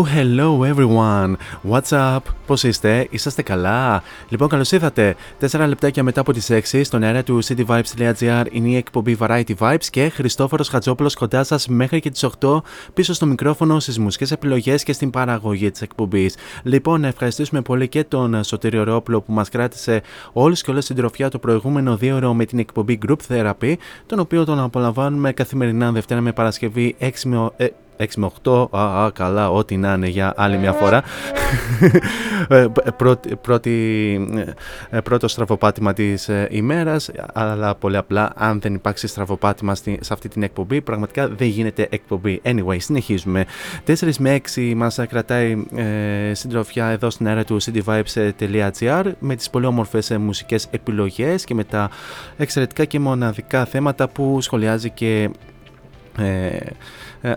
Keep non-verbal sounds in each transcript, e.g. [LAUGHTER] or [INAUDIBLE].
Hello, hello everyone. What's up? Πώς είστε, είσαστε καλά; Λοιπόν, καλώς ήρθατε. 4 λεπτάκια μετά από τις 6 στον αέρα του cityvibes.gr είναι η εκπομπή Variety Vibes και Χριστόφορος Χατζόπουλος κοντά σας μέχρι και τις 8 πίσω στο μικρόφωνο στις μουσικές επιλογές και στην παραγωγή της εκπομπής. Λοιπόν, να ευχαριστήσουμε πολύ και τον Σωτήριο Ρόπουλο που μας κράτησε όλους και όλες την τροφιά το προηγούμενο δύο ώρο με την εκπομπή Group Therapy, τον οποίο τον απολαμβάνουμε καθημερινά Δευτέρα με Παρασκευή 6 με. Ε, 6 με 8, α, α, καλά, ό,τι να είναι για άλλη μια φορά. Ε, πρώτη, πρώτη, ε, πρώτο στραβοπάτημα της ε, ημέρας, αλλά πολύ απλά, αν δεν υπάρξει στραβοπάτημα στη, σε αυτή την εκπομπή, πραγματικά δεν γίνεται εκπομπή. Anyway, συνεχίζουμε. 4 με 6 μας κρατάει ε, συντροφιά εδώ στην αέρα του cityvibes.gr με τις πολύ όμορφες ε, μουσικές επιλογές και με τα εξαιρετικά και μοναδικά θέματα που σχολιάζει και ε, ε,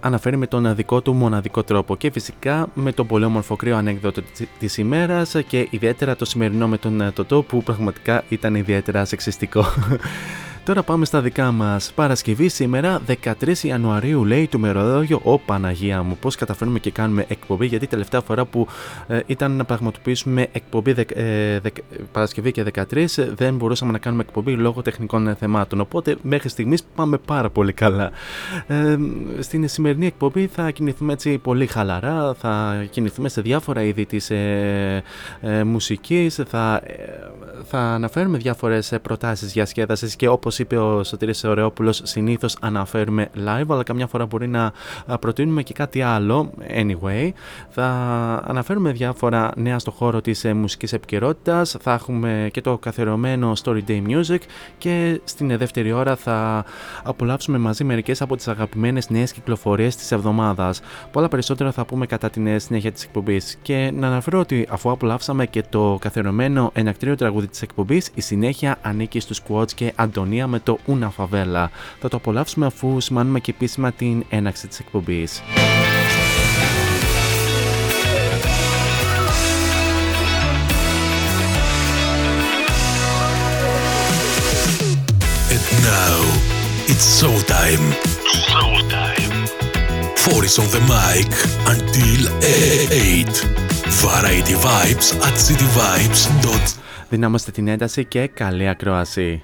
αναφέρει με τον δικό του μοναδικό τρόπο και φυσικά με τον πολύ όμορφο κρύο ανέκδοτο της- της ημέρας και ιδιαίτερα το σημερινό με τον ε, Τωτό που πραγματικά ήταν ιδιαίτερα σεξιστικό. [LAUGHS] Τώρα πάμε στα δικά μας. Παρασκευή σήμερα 13 Ιανουαρίου λέει το μερολόγιο «Ω Παναγία μου» πώς καταφέρνουμε και κάνουμε εκπομπή γιατί τελευταία φορά που ε, ήταν να πραγματοποιήσουμε εκπομπή δεκ- ε, δεκ- Παρασκευή και 13 ε, δεν μπορούσαμε να κάνουμε εκπομπή λόγω τεχνικών ε, θεμάτων οπότε μέχρι στιγμής πάμε πάρα πολύ καλά. Ε, στην σημερινή εκπομπή θα κινηθούμε έτσι πολύ χαλαρά, θα κινηθούμε σε διάφορα είδη της ε, ε, μουσικής, θα, ε, θα αναφέρουμε διάφορες ε, προτάσεις για σκέδασης και όπως είπε ο Σωτήρης Ωρεόπουλος συνήθως αναφέρουμε live αλλά καμιά φορά μπορεί να α, προτείνουμε και κάτι άλλο. Anyway θα αναφέρουμε διάφορα νέα στο χώρο της ε, μουσικής επικαιρότητας. θα έχουμε και το καθιερωμένο Story Day Music και στην ε, δεύτερη ώρα θα απολαύσουμε μαζί μερικές από τις αγαπημένες νέες κυκλοφορίες της εβδομάδας. Πολλά περισσότερα θα πούμε κατά την ε, συνέχεια της εκπομπής. Και να αναφέρω ότι αφού απολαύσαμε και το καθιερωμένο ενακτήριο τραγούδι της εκπομπής η συνέχεια ανήκει στους Quads και Αντωνία Μαρία με το Una Favela. Θα το απολαύσουμε αφού σημάνουμε και επίσημα την έναξη της εκπομπής. And now it's showtime. Showtime. Four is on the mic until 8. Variety Vibes at cityvibes.com Δυνάμαστε την ένταση και καλή ακρόαση.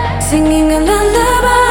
Singing a lullaby,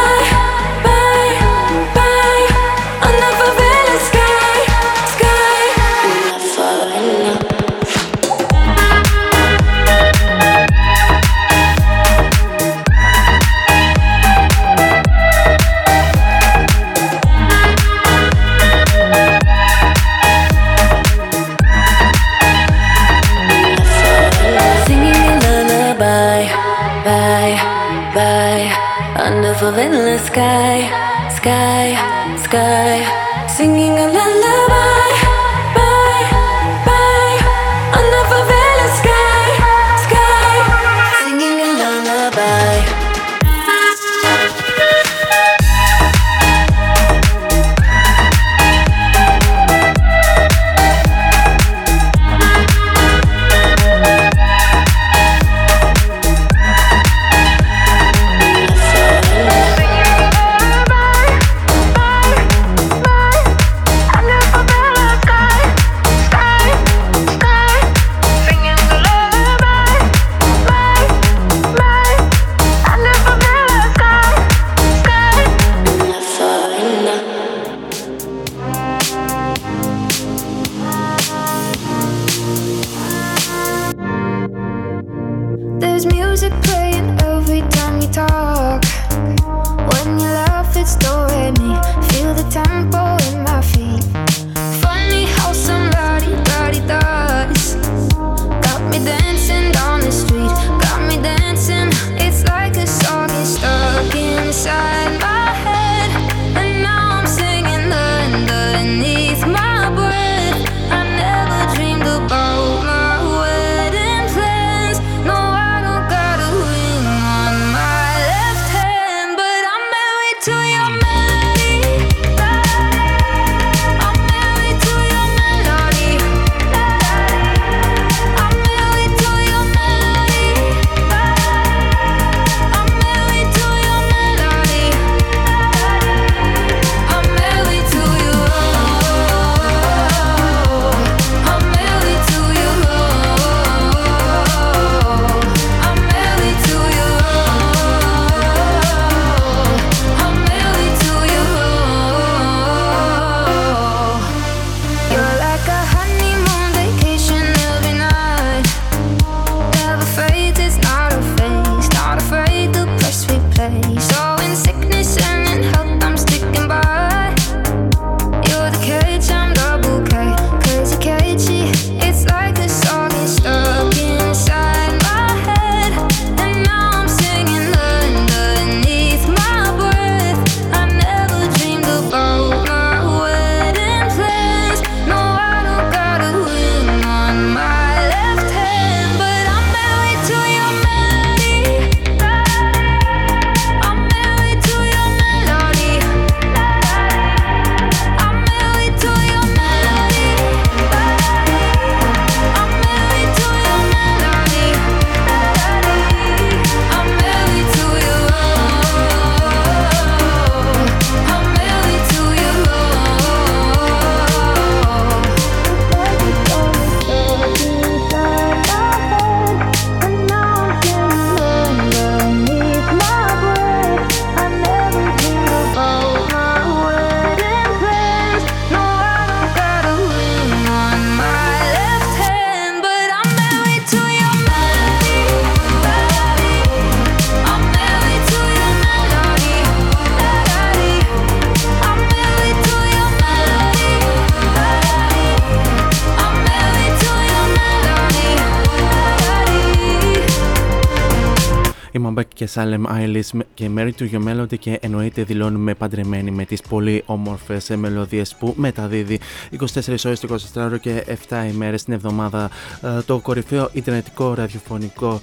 Novak και Salem Eilish και Mary to Your Melody και εννοείται δηλώνουμε παντρεμένοι με τις πολύ όμορφες μελωδίες που μεταδίδει. 24 ώρες το 24 ώρο και 7 ημέρες την εβδομάδα. Ε, το κορυφαίο ιντερνετικό ραδιοφωνικό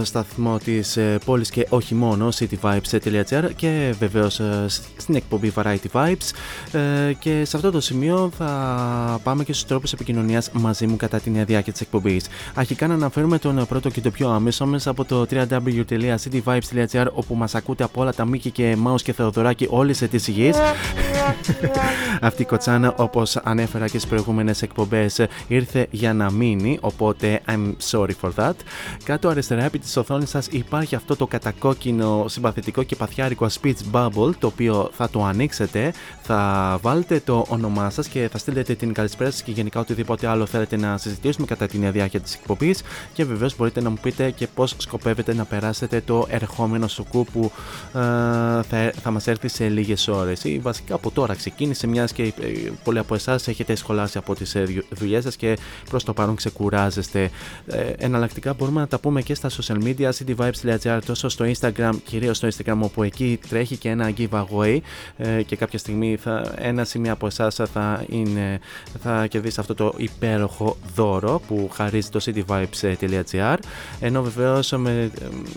ε, σταθμό της ε, πόλης και όχι μόνο cityvibes.gr και βεβαίως στην εκπομπή Variety Vibes. Και σε αυτό το σημείο θα πάμε και στους τρόπους επικοινωνίας μαζί μου κατά την διάρκεια της εκπομπής. Αρχικά να αναφέρουμε τον πρώτο και το πιο άμεσο μέσα από το www.cityvibes.gr όπου μας ακούτε από όλα τα Μίκη και Μάους και Θεοδωράκη όλη σε τη γης. Αυτή η κοτσάνα όπως ανέφερα και στις προηγούμενες εκπομπές ήρθε για να μείνει οπότε I'm sorry for that. Κάτω αριστερά επί της οθόνης σας υπάρχει αυτό το κατακόκκινο συμπαθητικό και παθιάρικο speech bubble το οποίο θα το ανοίξετε, θα βάλετε το όνομά σας και θα στείλετε την καλησπέρα σας και γενικά οτιδήποτε άλλο θέλετε να συζητήσουμε κατά την διάρκεια της εκπομπής. Και βεβαίως μπορείτε να μου πείτε και πώς σκοπεύετε να περάσετε το ερχόμενο σουκού που ε, θα, θα μας έρθει σε λίγες ώρες. Ή βασικά από τώρα ξεκίνησε μιας και ε, πολλοί από εσάς έχετε σχολάσει από τις ε, δουλειές σας και προς το παρόν ξεκουράζεστε. Ε, εναλλακτικά μπορούμε να τα πούμε και στα social media cityvibes.gr τόσο στο instagram κυρίως στο instagram όπου εκεί τρέχει και ένα giveaway ε, και κάποια στιγμή θα, ένα σημείο από εσάς θα, είναι, θα κερδίσει αυτό το υπέροχο δώρο που χαρίζει το cityvibes.gr ενώ βεβαίως με,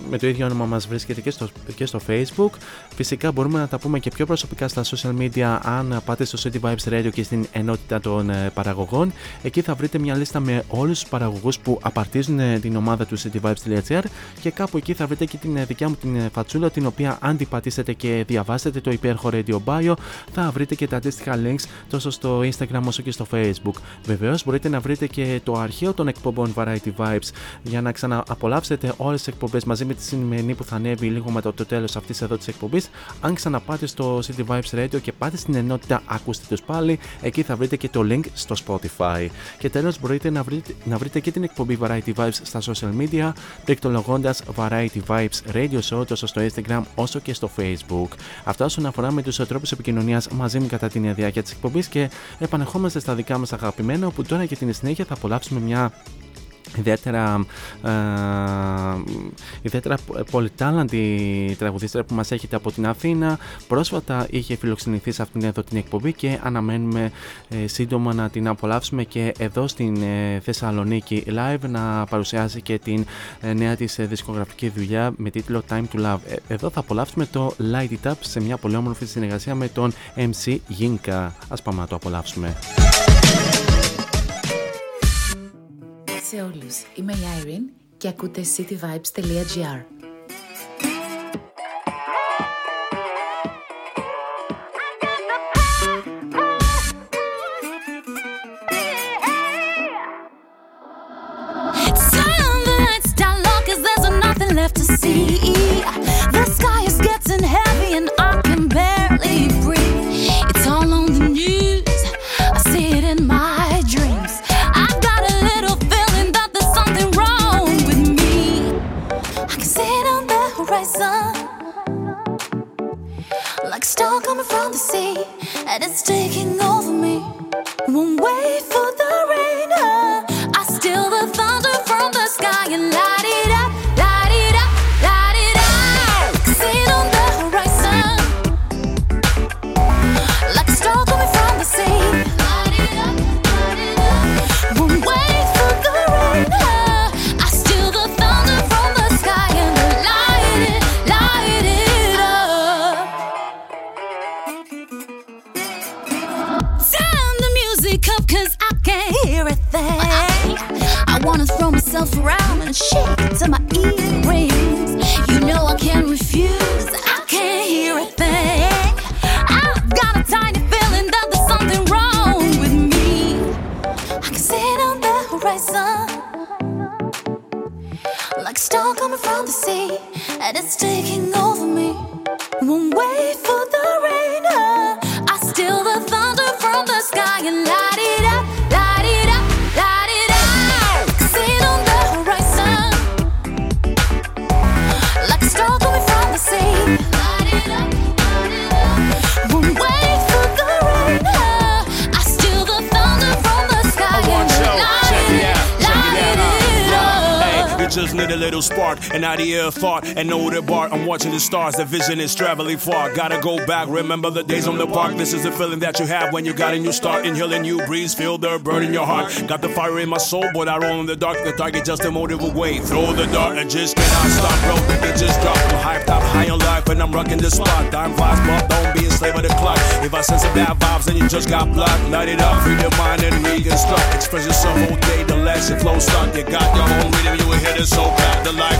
με το ίδιο όνομα μας βρίσκεται και στο, και στο facebook. Φυσικά μπορούμε να τα πούμε και πιο προσωπικά στα social media αν πάτε στο City Vibes Radio και στην ενότητα των ε, παραγωγών. Εκεί θα βρείτε μια λίστα με όλους τους παραγωγούς που απαρτίζουν ε, την ομάδα του cityvibes.gr και κάπου εκεί θα βρείτε και την ε, δικιά μου την φατσούλα την οποία αν την πατήσετε και διαβάσετε το υπέροχο Radio Bio. Θα βρείτε και τα αντίστοιχα links τόσο στο Instagram όσο και στο Facebook. Βεβαίως μπορείτε να βρείτε και το αρχείο των εκπομπών Variety Vibes για να ξανααπολαύσετε όλες τις εκπομπές μαζί με τη σημερινή που θα ανέβει λίγο μετά το τέλος αυτής εδώ της εκπομπής. Αν ξαναπάτε στο City Vibes Radio και πάτε στην ενότητα ακούστε τους πάλι, εκεί θα βρείτε και το link στο Spotify. Και τέλος μπορείτε να βρείτε, να βρείτε και την εκπομπή Variety Vibes στα social media, πληκτρολογώντα Variety Vibes Radio Show τόσο στο Instagram όσο και στο Facebook. Αυτά όσον αφορά με τους τρόπους επικοινωνίας μαζί μου κατά την διάρκεια της εκπομπής και επανεχόμαστε στα δικά μας αγαπημένα, όπου τώρα και την συνέχεια θα απολαύσουμε μια ιδιαίτερα, ε, ιδιαίτερα πολυτάλαντη τραγουδίστρια που μας έχετε από την Αθήνα. Πρόσφατα είχε φιλοξενηθεί σε αυτήν εδώ την εκπομπή και αναμένουμε ε, σύντομα να την απολαύσουμε και εδώ στην ε, Θεσσαλονίκη live να παρουσιάσει και την ε, νέα της δισκογραφική δουλειά με τίτλο Time to Love. Εδώ θα απολαύσουμε το Light It Up σε μια πολύ όμορφη συνεργασία με τον MC Yinka. Ας πάμε να το απολαύσουμε σε όλους. Είμαι η Irene και ακούτε cityvibes.gr. left to see. The sky is getting heavy The sea, and it's taking over me. Won't wait spark, an idea, a thought, and know the bar. I'm watching the stars, the vision is traveling far. Gotta go back, remember the days on the park. This is the feeling that you have when you got a new start. Inhale a new breeze, feel the burn in your heart. Got the fire in my soul, but I roll in the dark. The target just a motive away. Throw the dart and just cannot stop, bro. It just dropped. I'm hyped up, high on life, and I'm rocking the spot. Time flies, but don't be a slave of the clock. If I sense some bad vibes, then you just got blocked. Light it up, free your mind and reconstruct. Express yourself all day, the less your flow stuck. You got your own rhythm, you will hit it so bad. The light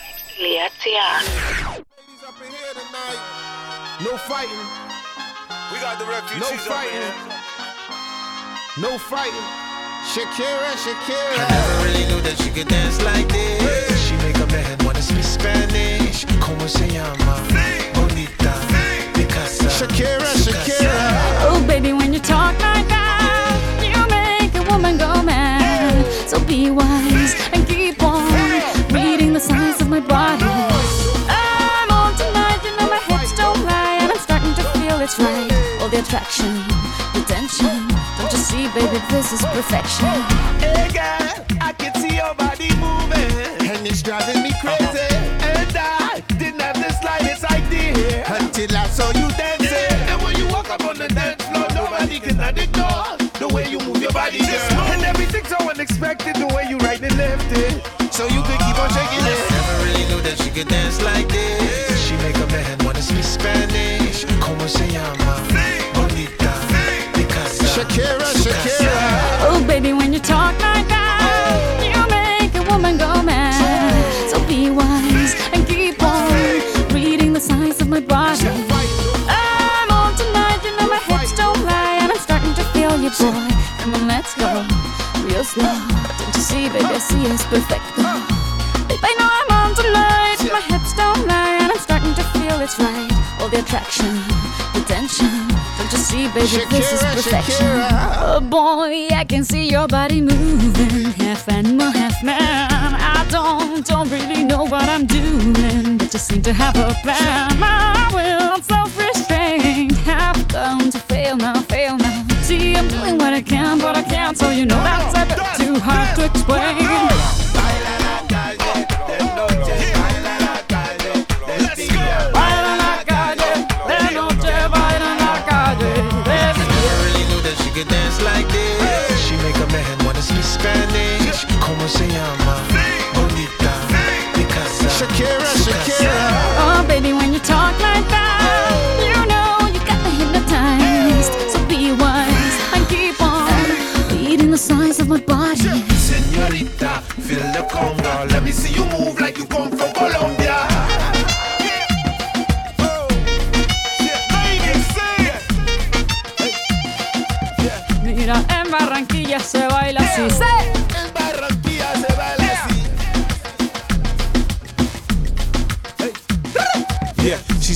cityvibes.gr No fighting. We got the refugees No fighting. No fighting. Shakira, Shakira. I never really knew that she could dance like this. She make a man wanna speak Spanish. Como se llama? Bonita. Picasa. Shakira, Shakira. Oh, baby, when you talk like that, you make a woman go mad. So be wise and keep on reading the signs of my body. It's right. All the attraction, the tension. Don't you see, baby, this is perfection. Hey girl, I can see your body moving, and it's driving me crazy. And I didn't have the slightest idea until I saw you dancing. And when you walk up on the dance floor, nobody can ignore the way you move your body, girl. And everything's so unexpected, the way you right and left it. So you could keep on shaking it. Never really knew that she could dance like this. Se llama? Bonita. Picasa. Shakira, Shakira. Oh, baby, when you talk like that, you make a woman go mad. So be wise and keep on reading the signs of my body. I'm on tonight, you know my hips don't lie, and I'm starting to feel you, boy. Come on, let's go, real slow. Don't you see, baby, I see it's perfect. Babe, I know I'm on tonight, my hips don't lie, and I'm starting to feel it's right. All the attraction, the tension. Don't you see, baby, this is Shakira, perfection. Shakira. Oh boy, I can see your body moving, half animal, half man. I don't, don't really know what I'm doing, but just seem to have a plan. My will, self-restraint, have come to fail now, fail now. See, I'm doing what I can, but I can't, so you know that's a bit too hard to explain.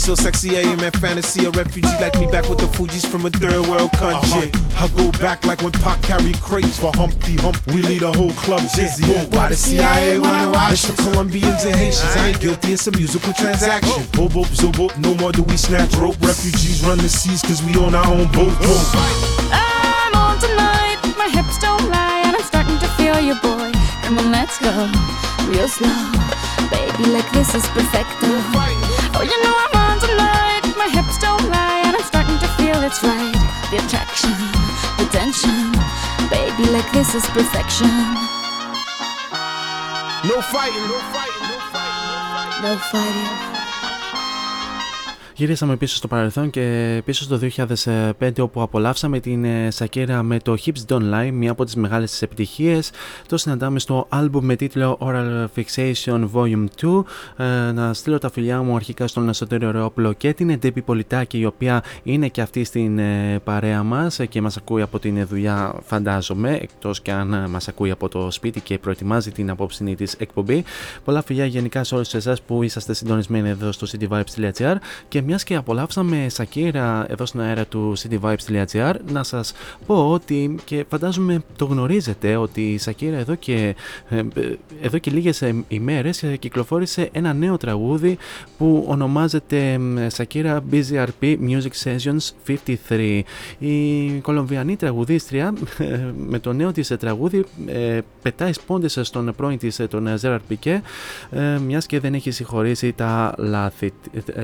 So sexy, I am in fantasy. A refugee like me back with the Fuji's from a third world country. Uh-huh. I go back like when Pac carried crates for Humpty Hump. We lead a whole club dizzy. Why the CIA wanna watch the Colombians and Haitians? I ain't guilty, it's a musical transaction. Oh. Oh, boop, boop, zobo, no more do we snatch rope. Refugees run the seas cause we own our own boat. Boom. I'm on tonight, my hips don't lie, and I'm starting to feel you, boy. Come on, let's go, real slow. Baby, like this is perfecto. Oh, you know I'm lie, and I'm starting to feel it's right. The attraction, the tension. Baby, like this is perfection. No fighting, no fighting, no fighting. No fighting. Γυρίσαμε πίσω στο παρελθόν και πίσω στο 2005 όπου απολαύσαμε την Σακέρα με το Hips Don't Lie, μία από τις μεγάλες της επιτυχίες. Το συναντάμε στο άλμπουμ με τίτλο Oral Fixation Volume 2. Ε, να στείλω τα φιλιά μου αρχικά στον Εσωτερικό Ρεόπλο και την Εντέπη Πολιτάκη η οποία είναι και αυτή στην ε, παρέα μας και μας ακούει από την δουλειά φαντάζομαι εκτός και αν μας ακούει από το σπίτι και προετοιμάζει την απόψινή της εκπομπή. Πολλά φιλιά γενικά σε όλους εσάς που είσαστε συντονισμένοι εδώ στο cityvibes.gr και μιας και απολαύσαμε Σακύρα εδώ στην αέρα του cityvibes.gr να σας πω ότι και φαντάζομαι το γνωρίζετε ότι η Σακύρα εδώ και, ε, εδώ και λίγες ε, ημέρες ε, κυκλοφόρησε ένα νέο τραγούδι που ονομάζεται Σακύρα BZRP Music Sessions 53 η κολομβιανή τραγουδίστρια με το νέο της τραγούδι πετάει σπόντες στον πρώην της τον Ζέραρ Πικέ μιας και δεν έχει συγχωρήσει τα λάθη,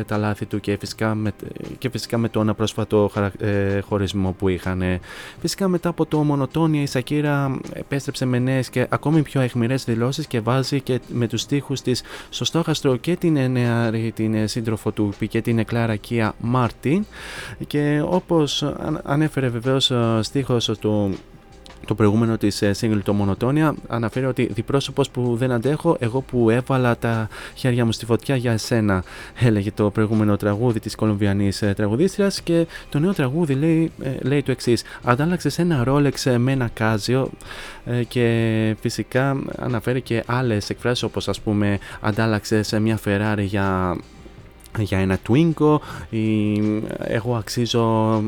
τα λάθη του και φυσικά με, και φυσικά με τον πρόσφατο ε, χωρισμό που είχαν. Φυσικά μετά από το μονοτόνια η Σακύρα επέστρεψε με νέες και ακόμη πιο αιχμηρές δηλώσεις και βάζει και με τους στίχους της στο στόχαστρο και την νεαρή την σύντροφο του και την Κλάρα Κία Μάρτιν και όπως ανέφερε βεβαίως στίχος του το προηγούμενο της ε, single το Μονοτόνια αναφέρει ότι διπρόσωπος που δεν αντέχω εγώ που έβαλα τα χέρια μου στη φωτιά για εσένα έλεγε το προηγούμενο τραγούδι της Κολομβιανής ε, τραγουδίστριας και το νέο τραγούδι λέει, ε, λέει το εξής. αντάλλαξες ένα ρόλεξ με ένα κάζιο και φυσικά αναφέρει και άλλες εκφράσεις όπως ας πούμε αντάλλαξες μια Ferrari για για ένα Twingo ή εγώ αξίζω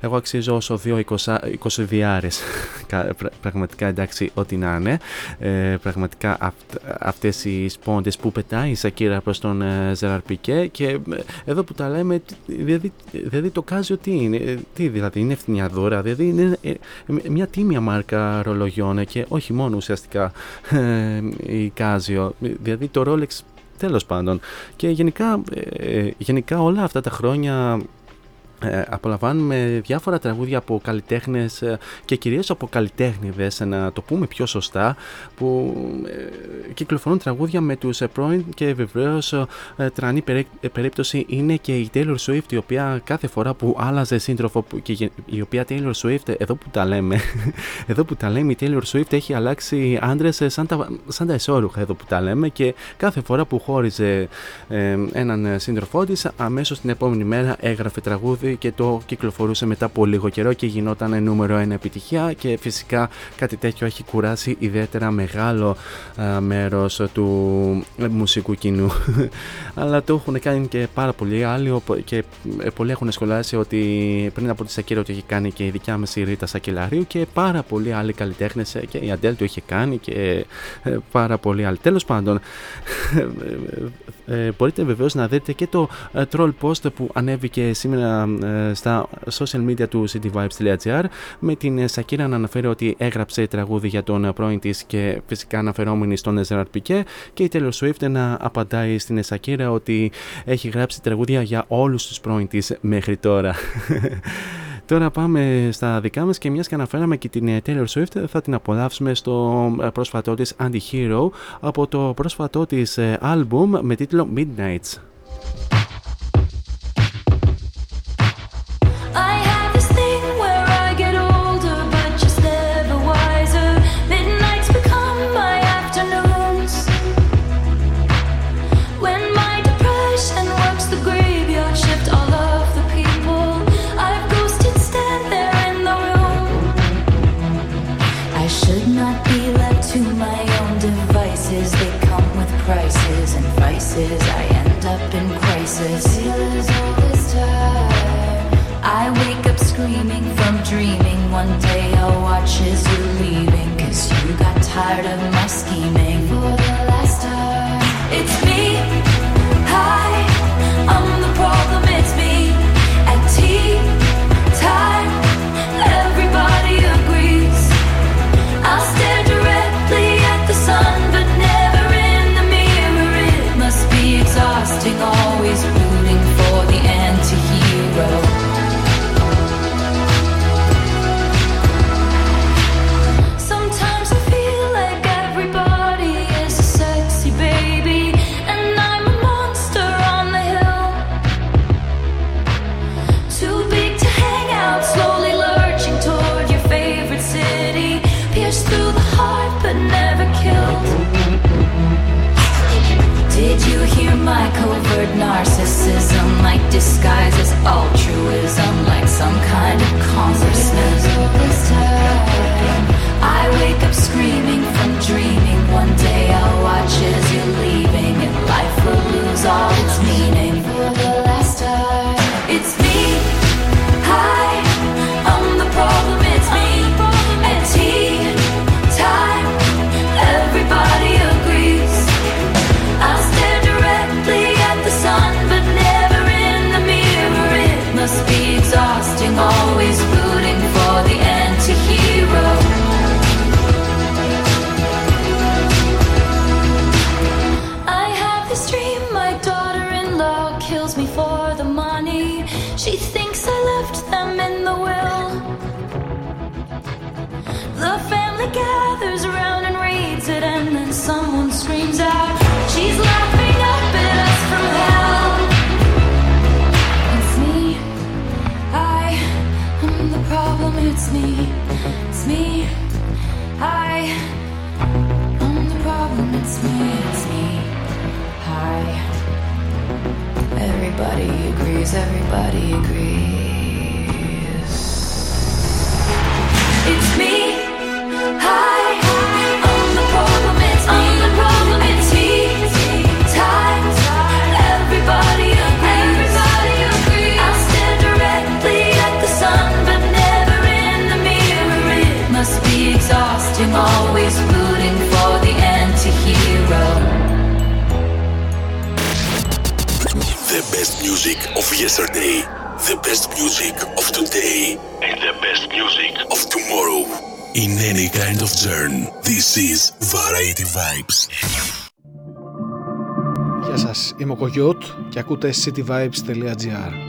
εγώ αξίζω όσο δύο 20 διάρες [LAUGHS] πραγματικά εντάξει ό,τι να είναι. Ε, πραγματικά αυτ, αυτές οι σπόντες που πετάει η Σακύρα προς τον ε, Ζεραρ Πικέ και ε, εδώ που τα λέμε δηλαδή, δηλαδή το Κάζιο τι είναι ε, τι δηλαδή είναι ευθυνιά δώρα δηλαδή είναι ε, μια τίμια μάρκα ρολογιών και όχι μόνο ουσιαστικά η Κάζιο. Δηλαδή το Rolex τέλος πάντων. Και γενικά, γενικά όλα αυτά τα χρόνια ε, απολαμβάνουμε διάφορα τραγούδια από καλλιτέχνες ε, και κυρίως από καλλιτέχνηδες, να το πούμε πιο σωστά, που ε, κυκλοφορούν τραγούδια με τους ε, πρώην και βεβαίως ε, τρανή περίπτωση είναι και η Taylor Swift, η οποία κάθε φορά που άλλαζε σύντροφο, και η οποία Taylor Swift, εδώ που τα λέμε, [LAUGHS] εδώ που τα λέμε, η Taylor Swift έχει αλλάξει άντρες σαν, τα, σαν τα εσώρουχα, εδώ που τα λέμε, και κάθε φορά που χώριζε έναν σύντροφό της, αμέσως την επόμενη μέρα έγραφε τραγούδι και το κυκλοφορούσε μετά από λίγο καιρό και γινόταν νούμερο ένα επιτυχία και φυσικά κάτι τέτοιο έχει κουράσει ιδιαίτερα μεγάλο α, μέρος του μουσικού κοινού. [LAUGHS] Αλλά το έχουν κάνει και πάρα πολλοί άλλοι και ε, πολλοί έχουν σχολιάσει ότι πριν από τη Σακύρα το έχει κάνει και η δικιά μας η Ρίτα Σακελαρίου και πάρα πολλοί άλλοι καλλιτέχνες ε, και η Αντέλ το είχε κάνει και ε, πάρα πολλοί άλλοι. Τέλος πάντων μπορείτε βεβαίως να δείτε και το troll post που ανέβηκε σήμερα ε, στα social media του cityvibes.gr με την Σακύρα να αναφέρει ότι έγραψε τραγούδι για τον πρώην της και φυσικά αναφερόμενη στον Ezra Πικέ και η Taylor Swift να απαντάει στην Σακύρα ότι έχει γράψει τραγούδια για όλους τους πρώην της μέχρι τώρα. [LAUGHS] Τώρα πάμε στα δικά μας και μιας και αναφέραμε και την Taylor Swift θα την απολαύσουμε στο πρόσφατό της Anti-Hero από το πρόσφατό της άλμπουμ με τίτλο Midnights. Oh. Ακούτε cityvibes.gr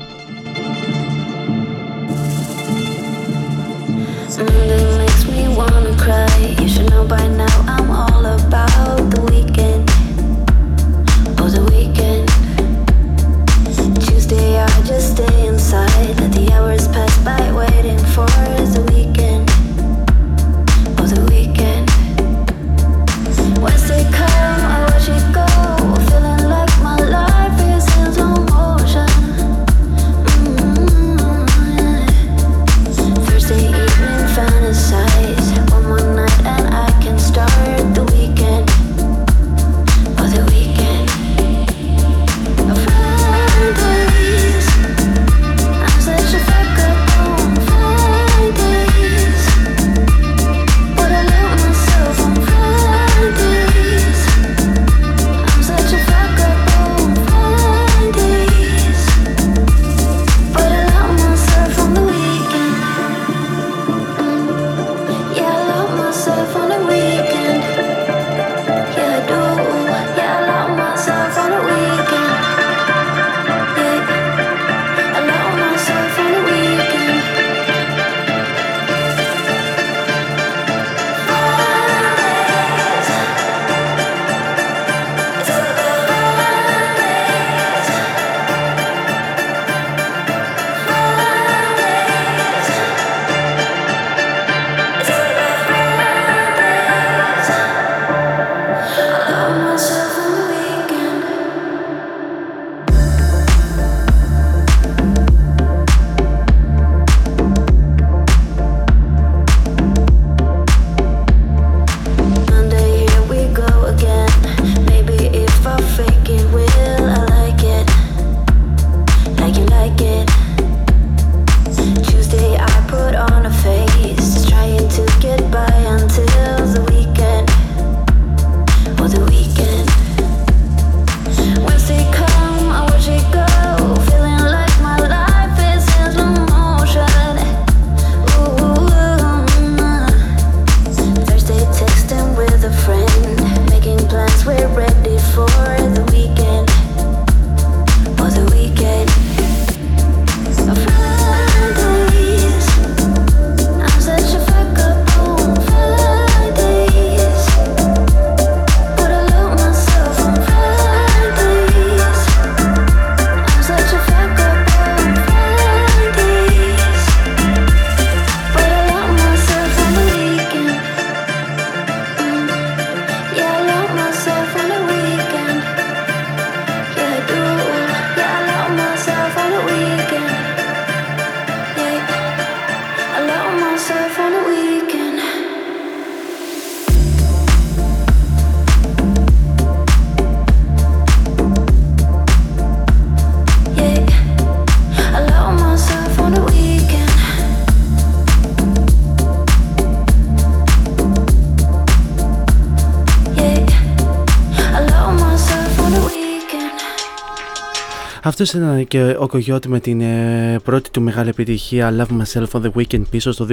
Αυτός ήταν και ο Κογιώτη με την ε, πρώτη του μεγάλη επιτυχία Love Myself on the Weekend πίσω στο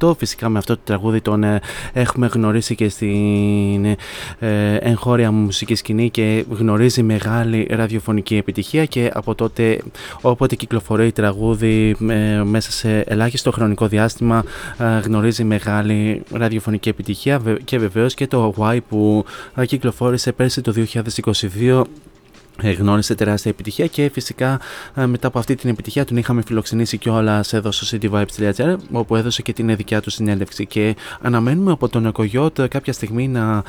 2018. Φυσικά με αυτό το τραγούδι τον ε, έχουμε γνωρίσει και στην ε, εγχώρια μουσική σκηνή και γνωρίζει μεγάλη ραδιοφωνική επιτυχία και από τότε όποτε κυκλοφορεί τραγούδι μέσα σε ελάχιστο χρονικό διάστημα γνωρίζει μεγάλη ραδιοφωνική επιτυχία και βεβαίως και το Y που κυκλοφόρησε πέρσι το 2022 ε, γνώρισε τεράστια επιτυχία και φυσικά ε, μετά από αυτή την επιτυχία τον είχαμε φιλοξενήσει κιόλας εδώ στο cityvibes.gr όπου έδωσε και την δικιά του συνέντευξη και αναμένουμε από τον Εκογιώτ κάποια στιγμή να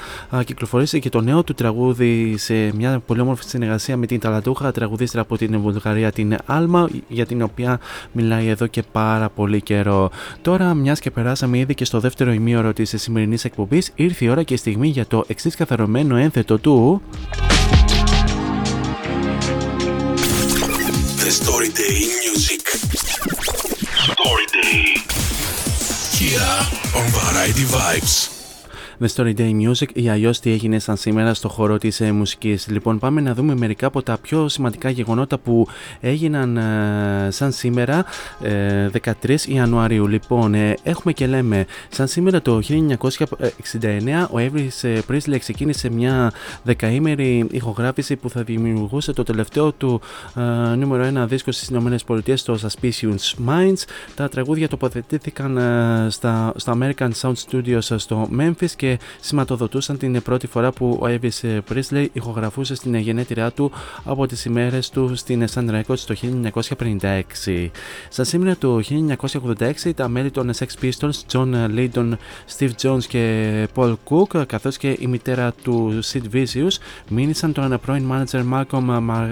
κυκλοφορήσει και το νέο του τραγούδι σε μια πολύ όμορφη συνεργασία με την ταλαντούχα τραγουδίστρα από την Βουλγαρία την Άλμα για την οποία μιλάει εδώ και πάρα πολύ καιρό. Τώρα μιας και περάσαμε ήδη και στο δεύτερο ημίωρο της σημερινής εκπομπής, ήρθε η ώρα και η στιγμή για το εξής καθαρωμένο ένθετο του Storytelling Music. Storytelling. Here on Variety Vibes. The Story Day Music ή αλλιώς τι έγινε σαν σήμερα στο χώρο της ε, μουσικής. Λοιπόν, πάμε να δούμε μερικά από τα πιο σημαντικά γεγονότα που έγιναν ε, σαν σήμερα, ε, 13 Ιανουαρίου. Λοιπόν, ε, έχουμε και λέμε, σαν σήμερα το 1969 ο Elvis Presley ξεκίνησε μια δεκαήμερη ηχογράφηση που θα δημιουργούσε το τελευταίο του ε, νούμερο 1 δίσκο στις ΗΠΑ, το Suspicious Minds. Τα τραγούδια τοποθετήθηκαν στα, στα American Sound Studios στο Memphis και σηματοδοτούσαν την πρώτη φορά που ο Elvis Presley ηχογραφούσε στην γενέτειρά του από τις ημέρες του στην Sun Records το 1956. Στα σήμερα το 1986 τα μέλη των Sex Pistols, John Lydon, Steve Jones και Paul Cook καθώς και η μητέρα του Sid Vicious μήνυσαν τον πρώην manager Malcolm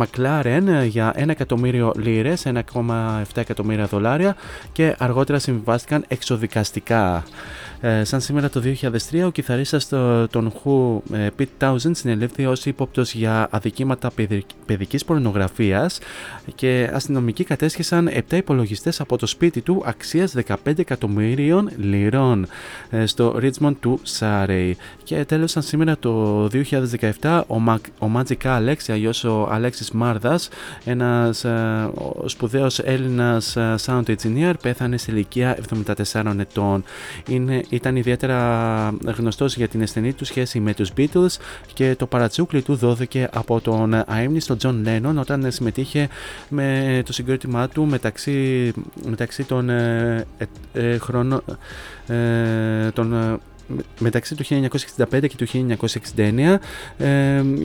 McLaren για 1 εκατομμύριο λίρες, 1,7 εκατομμύρια δολάρια και αργότερα συμβιβάστηκαν εξοδικαστικά. Ε, σαν σήμερα το 2003, ο κιθαρίστας των Who, ε, Pete Townsend, συνελήφθη ως ύποπτος για αδικήματα παιδικής πορνογραφίας και αστυνομικοί κατέσχεσαν 7 υπολογιστές από το σπίτι του αξίας 15 εκατομμύριων λιρών ε, στο Richmond του Surrey. Και τέλος, σαν σήμερα το 2017, ο, Μα, ο Magic Alex, αλλιώς ο Αλέξης Μάρδας, ένας ε, σπουδαίος Έλληνας ε, sound engineer, πέθανε σε ηλικία 74 ετών. Είναι ήταν ιδιαίτερα γνωστός για την ασθενή του σχέση με τους Beatles και το παρατσούκλι του δόθηκε από τον αείμνηστο John Lennon όταν συμμετείχε με το συγκρότημά του μεταξύ, μεταξύ των ε, ε, ε χρόνων ε, των μεταξύ του 1965 και του 1969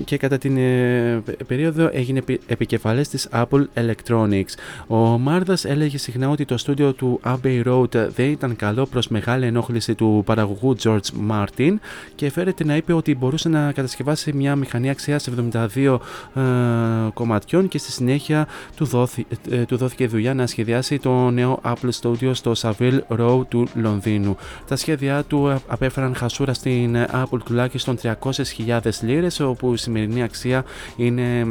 και κατά την ε, περίοδο έγινε επικεφαλής της Apple Electronics. Ο Μάρδας έλεγε συχνά ότι το στούντιο του Abbey Road δεν ήταν καλό προς μεγάλη ενόχληση του παραγωγού George Martin και φέρεται να είπε ότι μπορούσε να κατασκευάσει μια μηχανή αξίας 72 ε, κομματιών και στη συνέχεια του, δόθη, ε, του δόθηκε δουλειά να σχεδιάσει το νέο Apple Studio στο Savile Row του Λονδίνου. Τα σχέδιά του έφεραν χασούρα στην Apple τουλάχιστον 300.000 λίρες όπου η σημερινή αξία είναι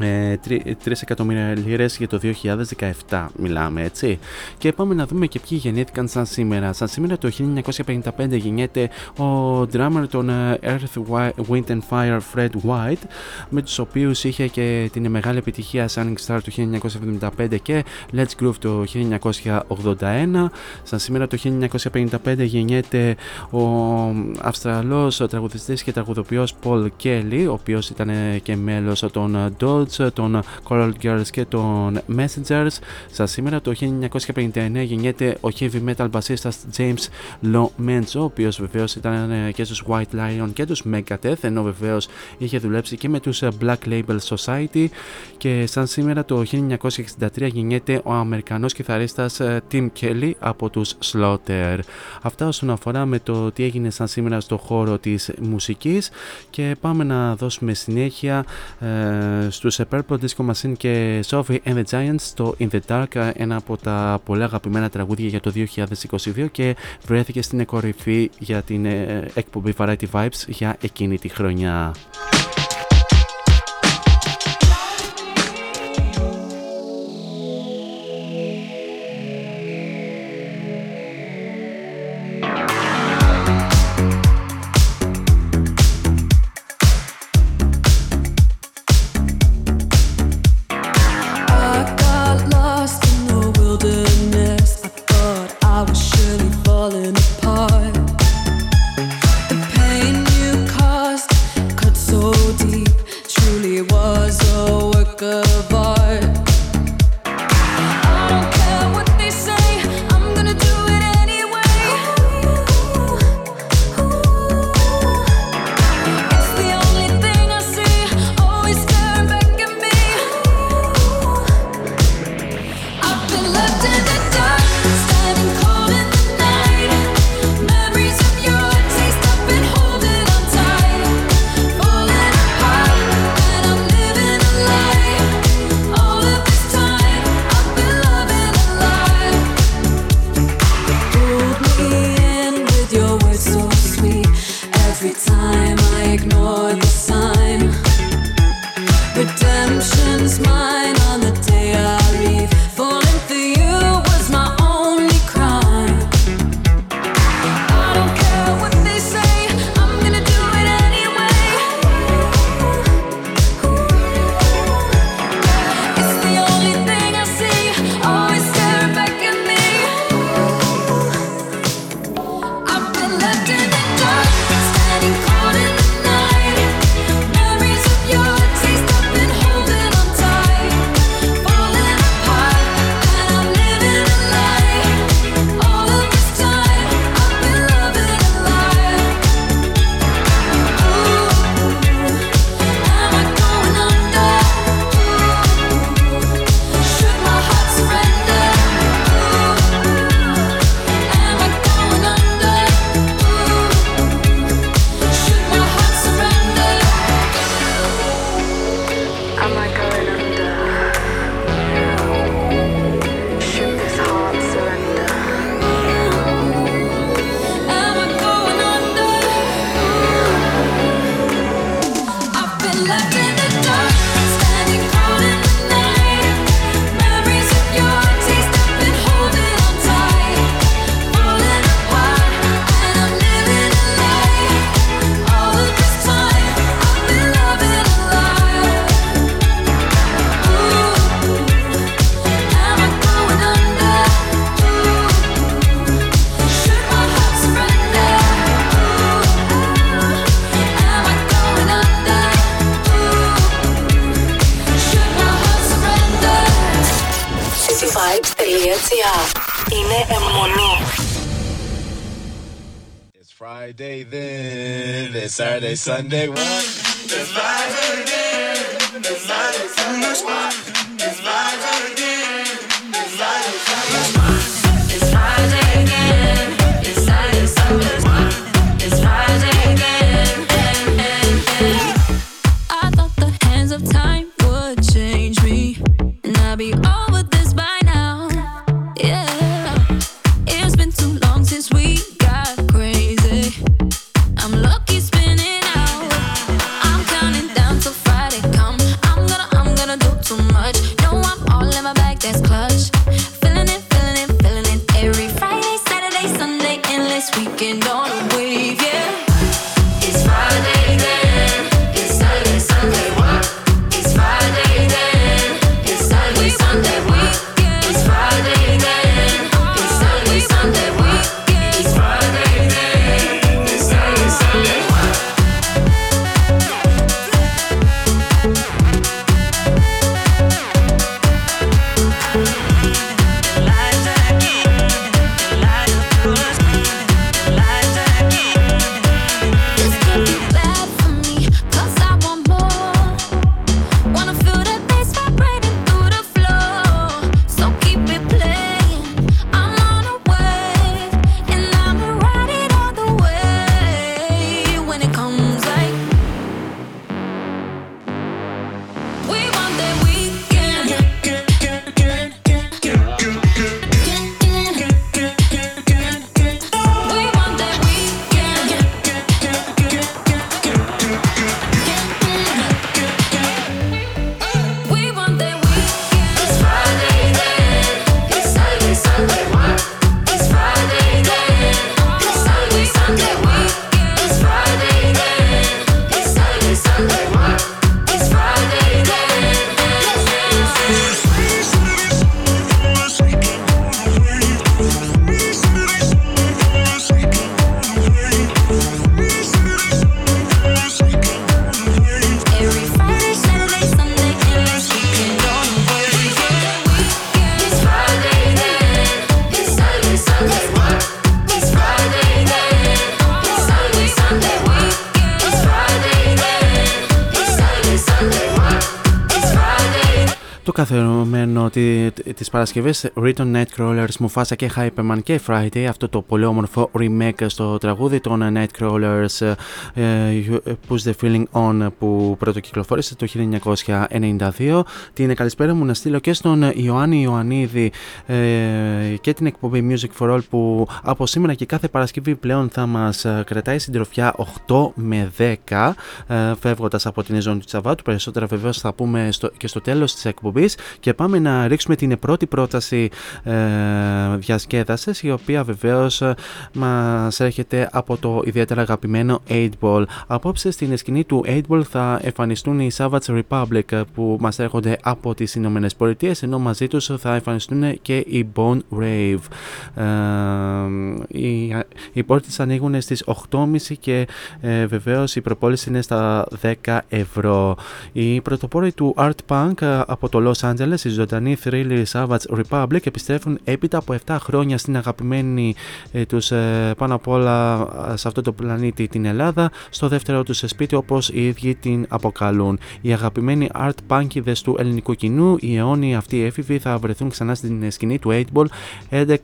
3 ε, εκατομμύρια λίρες για το 2017 μιλάμε έτσι. Και πάμε να δούμε και ποιοι γεννήθηκαν σαν σήμερα. Σαν σήμερα το 1955 γεννιέται ο drummer των ε, Earth, Wind and Fire Fred White με τους οποίους είχε και την μεγάλη επιτυχία Shining Star το 1975 και Let's Groove το 1981 σαν σήμερα το 1955 γεννιέται ο Αυστραλός τραγουδιστής και τραγουδοποιός Paul Kelly ο οποίος ήταν και μέλος των Dolls των Coral Girls και των Messengers. Σα σήμερα το 1959 γεννιέται ο heavy metal bassistας James Lo Menzo, ο οποίος βεβαίως ήταν ε, και στους White Lion και τους Megadeth, ενώ βεβαίως είχε δουλέψει και με τους ε, Black Label Society. Και σαν σήμερα το 1963 γεννιέται ο Αμερικανός κιθαρίστας ε, Tim Kelly από τους Slaughter. Αυτά όσον αφορά με το τι έγινε σαν σήμερα στο χώρο της μουσικής και πάμε να δώσουμε συνέχεια ε, στους Purple Disco Machine και Sophie and the Giants στο In the Dark, ένα από τα πολύ αγαπημένα τραγούδια για το 2022 και βρέθηκε στην κορυφή για την ε, εκπομπή Variety Vibes για εκείνη τη χρονιά. Sunday one. Της Παρασκευής Written Nightcrawlers, Mufasa και Hyperman και Friday αυτό το πολύ όμορφο remake στο τραγούδι των Nightcrawlers uh, Push the Feeling On που πρωτοκυκλοφόρησε το 1992 την καλησπέρα μου να στείλω και στον Ιωάννη Ιωαννίδη ε, και την εκπομπή Music for All που από σήμερα και κάθε Παρασκευή πλέον θα μας κρατάει συντροφιά 8 με 10 ε, φεύγοντας από την ζώνη του Τσαβάτου. Περισσότερα βεβαίως θα πούμε στο, και στο τέλος της εκπομπής. Και πάμε να ρίξουμε την πρώτη πρόταση ε, διασκέδασης η οποία βεβαίως ε, μας έρχεται από το ιδιαίτερα αγαπημένο 8-Ball. Απόψε στην σκηνή του 8-Ball θα εμφανιστούν οι Savage Republic ε, που μας έρχονται από τις Ηνωμένες Πολιτείες, ενώ μαζί τους θα εμφανιστούν και οι Bone Rave. Ε, οι, οι πόρτες ανοίγουν στις 8.30 και ε, βεβαίως η προπόληση είναι στα 10 ευρώ. Οι πρωτοπόροι του Art Punk ε, από το Los Angeles, η ζωντανή Thriller Savage Republic, επιστρέφουν έπειτα από 7 χρόνια στην αγαπημένη ε, τους ε, πάνω απ' όλα σε αυτό το πλανήτη την Ελλάδα, στο δεύτερο τους σπίτι όπως οι ίδιοι την αποκαλούν. Οι αγαπημένοι Art Punkidες του ελληνικού κοινού, οι αιώνιοι αυτοί έφηβοι θα βρεθούν ξανά στην σκηνή του 8 Ball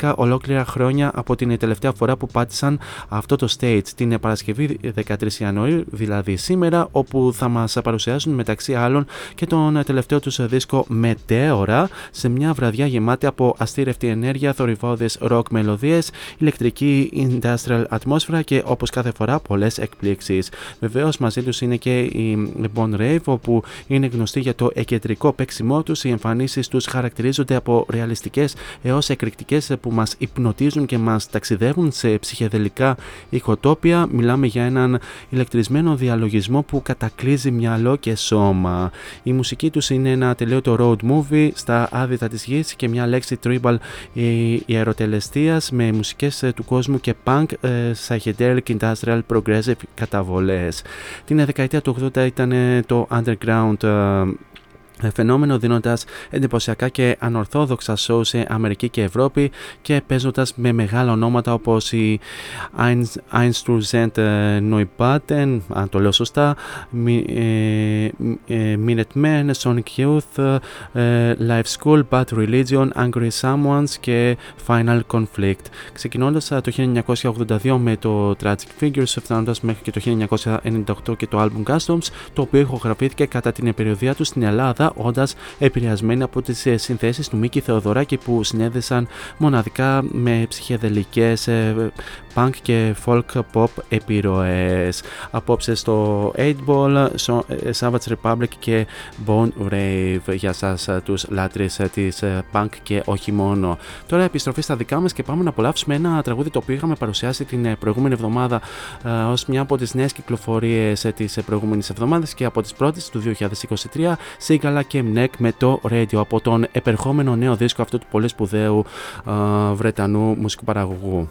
11 ολόκληρα χρόνια από την τελευταία φορά που πάτησαν αυτό το stage την Παρασκευή 13 Ιανουαρίου, δηλαδή σήμερα, όπου θα μας παρουσιάσουν μεταξύ άλλων και τον τελευταίο τους δίσκο Μετέωρα σε μια βραδιά γεμάτη από αστήρευτη ενέργεια, θορυβόδες rock μελωδίες, ηλεκτρική industrial ατμόσφαιρα και όπως κάθε φορά πολλές εκπλήξεις. Βεβαίως μαζί τους είναι και η Bon Rave όπου είναι γνωστή για το εκεντρικό παίξιμό τους, οι εμφανίσεις τους χαρακτηρίζονται από ρεαλιστικές έως εκρηκτικές που μας υπνοτίζουν και μας ταξιδεύουν σε ψυχεδελικά ηχοτόπια. Μιλάμε για έναν ηλεκτρισμένο διαλογισμό που κατακλείζει μυαλό και σώμα. Η μουσική τους είναι ένα τελείωτο road movie στα άδυτα της γης και μια λέξη tribal ιεροτελεστίας με μουσικές του κόσμου και punk, psychedelic, industrial, progressive καταβολές. Την δεκαετία του 80 ήταν το underground φαινόμενο δίνοντας εντυπωσιακά και ανορθόδοξα show σε Αμερική και Ευρώπη και παίζοντας με μεγάλα ονόματα όπως η Einstürzend Neubauten, αν το λέω σωστά, Minutemen, Sonic Youth, Life School, Bad Religion, Angry Someones και Final Conflict. Ξεκινώντας το 1982 με το Tragic Figures, φτάνοντας μέχρι και το 1998 και το album Customs, το οποίο ηχογραφήθηκε κατά την περιοδία του στην Ελλάδα όντας επηρεασμένοι από τις ε, συνθέσεις του Μίκη Θεοδωράκη που συνέδεσαν μοναδικά με ψυχεδελικές ε, punk και folk pop επιρροές. Απόψε στο 8 Ball, ε, Savage Republic και Bone Rave για σας τους λάτρεις της punk και όχι μόνο. Τώρα επιστροφή στα δικά μας και πάμε να απολαύσουμε ένα τραγούδι το οποίο είχαμε παρουσιάσει την προηγούμενη εβδομάδα ως μια από τις νέες κυκλοφορίες της προηγούμενης εβδομάδας και από τις πρώτες του 2023 Σίγκαλα και Μνέκ με το Radio από τον επερχόμενο νέο δίσκο αυτού του πολύ σπουδαίου Βρετανού μουσικού παραγωγού.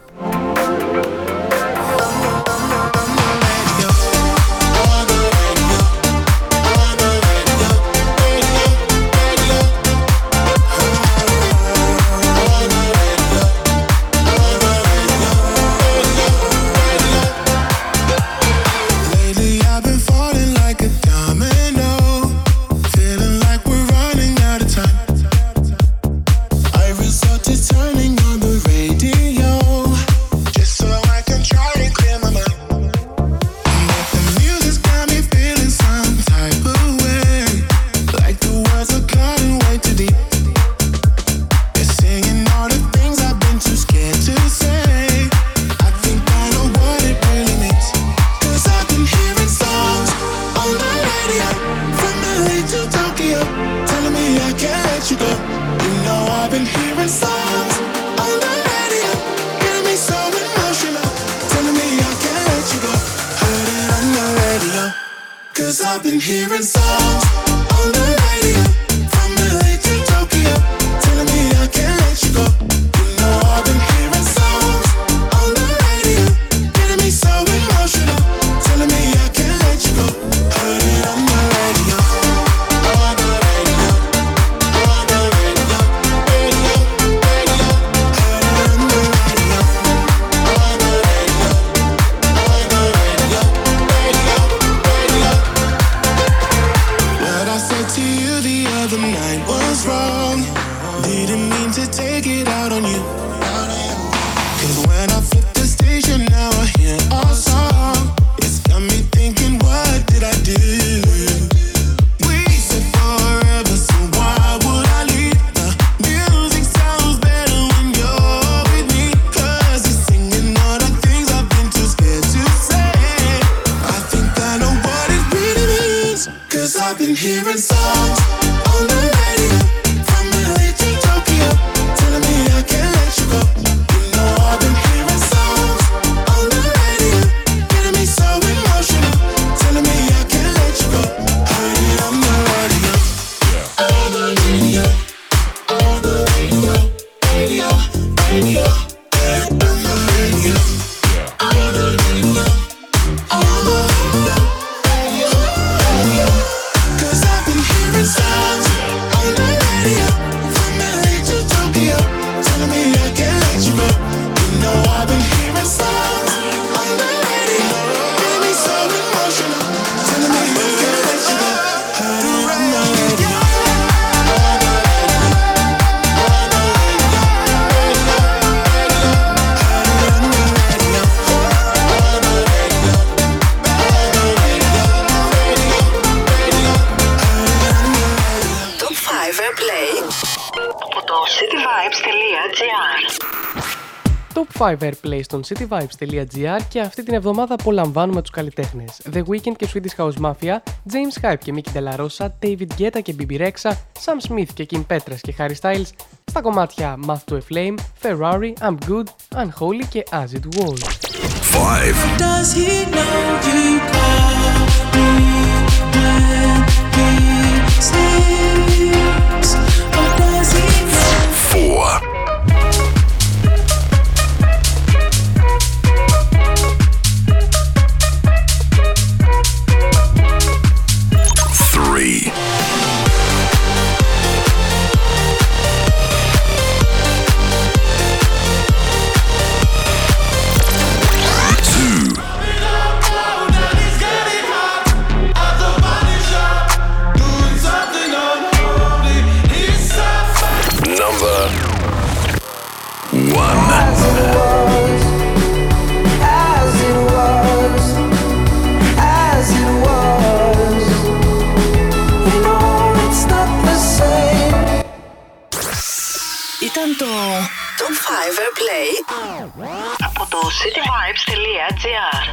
Top 5 Airplay στον cityvibes.gr και αυτή την εβδομάδα απολαμβάνουμε τους καλλιτέχνες The Weeknd και Swedish House Mafia, James Hype και Mickey De La Rosa, David Guetta και BB Rexha, Sam Smith και Kim Petras και Harry Styles, στα κομμάτια Math to a Flame, Ferrari, I'm Good, Unholy και As It Was. 5. Four. Hiver Play από το cityvibes.gr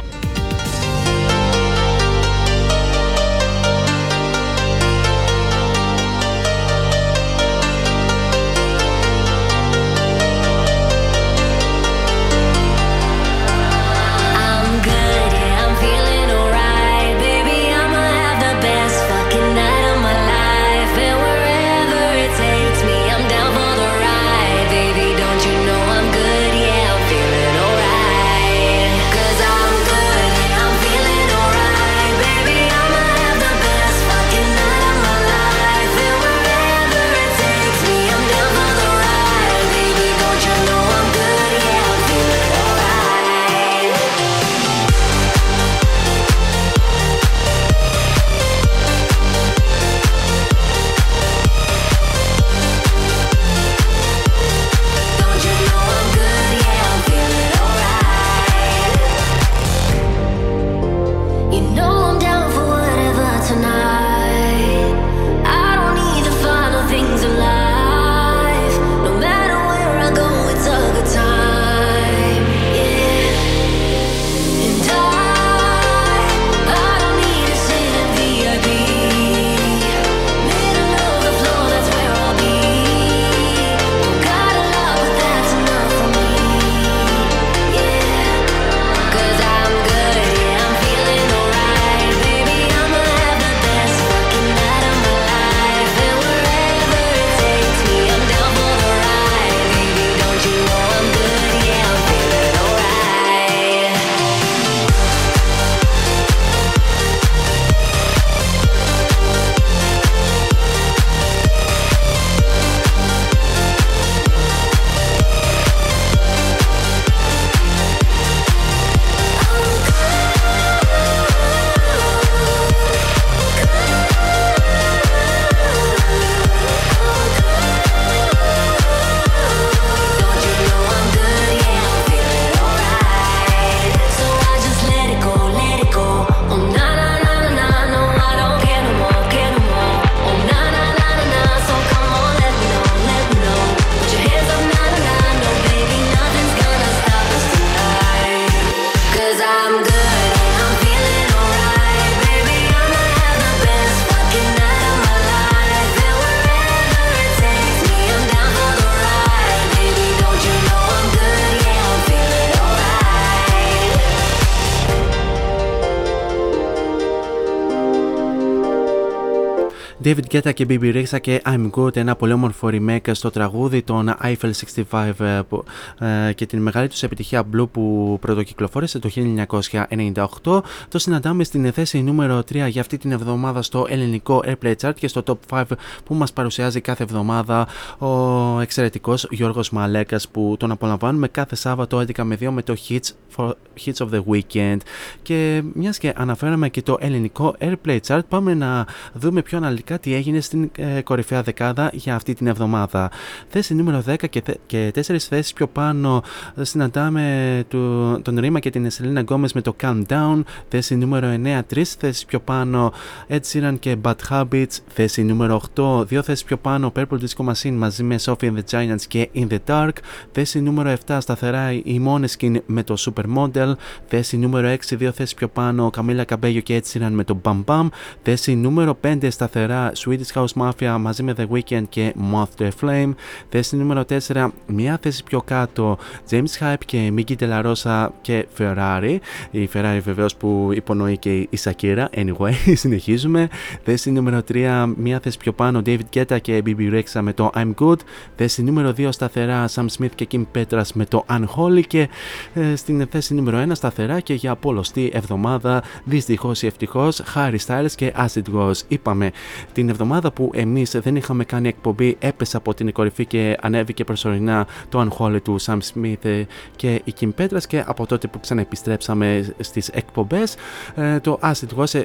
David Guetta και BB Rexha και I'm Good, ένα πολύ όμορφο remake στο τραγούδι των Eiffel 65 ε, ε, και την μεγάλη τους επιτυχία Blue που πρωτοκυκλοφόρησε το 1998. Το συναντάμε στην θέση νούμερο 3 για αυτή την εβδομάδα στο ελληνικό Airplay Chart και στο Top 5 που μας παρουσιάζει κάθε εβδομάδα ο εξαιρετικός Γιώργος Μαλέκας που τον απολαμβάνουμε κάθε Σάββατο 11 με 2 με το Hits, for, Hits of the Weekend και μιας και αναφέραμε και το ελληνικό Airplay Chart πάμε να δούμε πιο αναλυτικά τι έγινε στην ε, κορυφαία δεκάδα για αυτή την εβδομάδα. Θέση νούμερο 10 και, θε, και 4 θέσεις πιο πάνω συναντάμε του, τον Ρίμα και την Εσελίνα Γκόμες με το Calm Down. Θέση νούμερο 9, 3 θέσεις πιο πάνω Ed Sheeran και Bad Habits. Θέση νούμερο 8, 2 θέσεις πιο πάνω Purple Disco Machine μαζί με Sophie and the Giants και In the Dark. Θέση νούμερο 7 σταθερά η Måneskin με το Supermodel. Θέση νούμερο 6, 2 θέσεις πιο πάνω Camila Cabello και Ed Sheeran με το Bam Bam. Θέση νούμερο 5 σταθερά Swedish House Mafia μαζί με The Weeknd και Moth to a Flame. Θέση νούμερο 4, μια θέση πιο κάτω James Hype και Mickey Delarosa και Ferrari. Η Ferrari βεβαίως που υπονοεί και η Shakira. Anyway, [LAUGHS] συνεχίζουμε. Θέση νούμερο 3, μια θέση πιο πάνω David Guetta και BB Rexha με το I'm Good. Θέση νούμερο 2 σταθερά Sam Smith και Kim Petras με το Unholy και ε, στην θέση νούμερο 1 σταθερά και για απόλωστη εβδομάδα δυστυχώς ή ευτυχώς Harry Styles και Acid Wash. Είπαμε την εβδομάδα που εμείς δεν είχαμε κάνει εκπομπή έπεσε από την κορυφή και ανέβηκε προσωρινά το Unholy του Sam Smith και η Kim Petras και από τότε που ξαναεπιστρέψαμε στις εκπομπές ε, το Acid Wash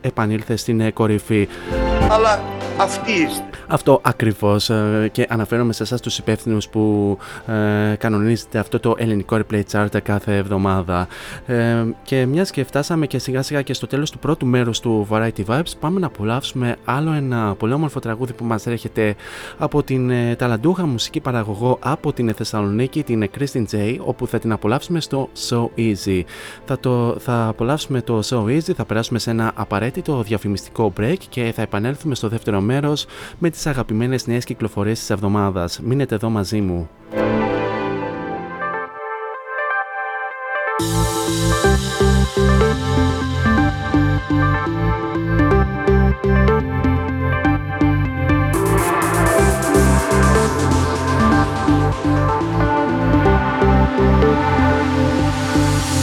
επανήλθε στην κορυφή. Αλλά αυτή είστε. Αυτό ακριβώς ε, και αναφέρομαι σε εσάς τους υπεύθυνους που ε, κανονίζετε αυτό το ελληνικό replay chart κάθε εβδομάδα ε, και μιας και φτάσαμε και σιγά σιγά και στο τέλος του πρώτου μέρους του Variety Vibes πάμε να απολαύσουμε άλλο ένα πολύ όμορφο τραγούδι που μας έρχεται από την ε, ταλαντούχα μουσική παραγωγό από την Θεσσαλονίκη την Christine J όπου θα την απολαύσουμε στο So Easy θα, το, θα απολαύσουμε το So Easy θα περάσουμε σε ένα απαραίτητο διαφημιστικό break και θα επανέλθουμε στο δεύτερο μέρος με τις αγαπημένες νέες κυκλοφορίες της εβδομάδας. Μείνετε εδώ μαζί μου.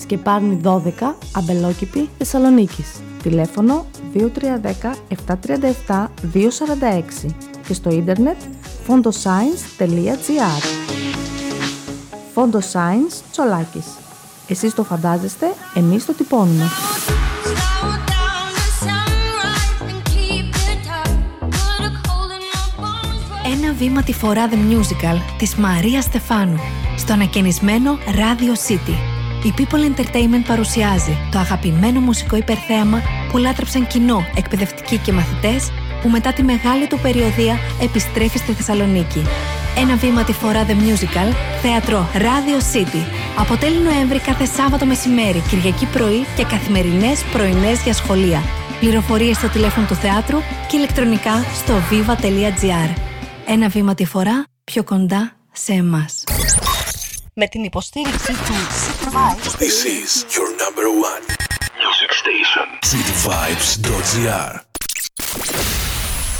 Σκεπάρνη 12, Αμπελόκηπη, Θεσσαλονίκης. Τηλέφωνο 2310 737 246 και στο ίντερνετ fondoscience.gr Φόντο Science Τσολάκης. Εσείς το φαντάζεστε, εμείς το τυπώνουμε. Ένα βήμα τη φορά The Musical της Μαρία Στεφάνου στο ανακαινισμένο Radio City. Η People Entertainment παρουσιάζει το αγαπημένο μουσικό υπερθέαμα που λάτρεψαν κοινό, εκπαιδευτικοί και μαθητές που μετά τη μεγάλη του περιοδία επιστρέφει στη Θεσσαλονίκη. Ένα βήμα τη φορά The Musical, θέατρο Radio City. Από τέλη Νοέμβρη κάθε Σάββατο μεσημέρι, Κυριακή πρωί και καθημερινές πρωινές για σχολεία. Πληροφορίες στο τηλέφωνο του θεάτρου και ηλεκτρονικά στο viva.gr. Ένα βήμα τη φορά πιο κοντά σε εμάς. Με την υποστήριξη του City Vibes. This is your number one music station. cityvibes.gr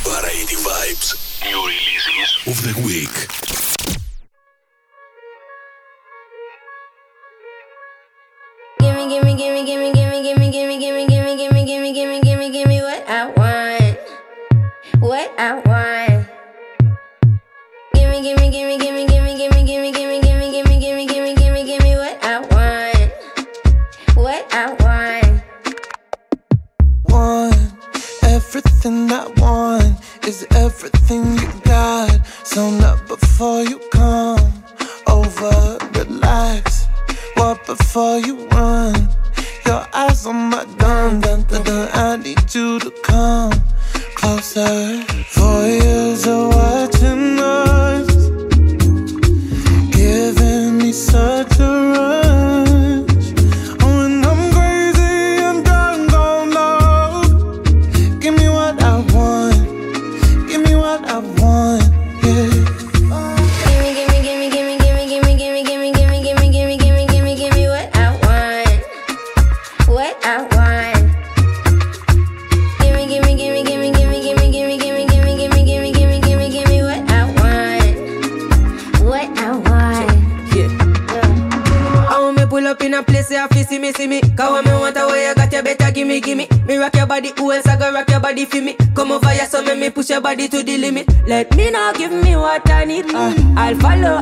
Variety Vibes. New releases of the week. Gimme, gimme, gimme, gimme, gimme, gimme, gimme, gimme, gimme, gimme, gimme, gimme, gimme, gimme what I want. What I want. Gimme, gimme, gimme, gimme, gimme, gimme, What I want. want. Everything I want is everything you got. So not before you come over, relax. What before you run? Your eyes on my dun dun dun dun. I need you to come closer. Four years of body to the limit. Let me know, give me what I need. Uh, I'll follow,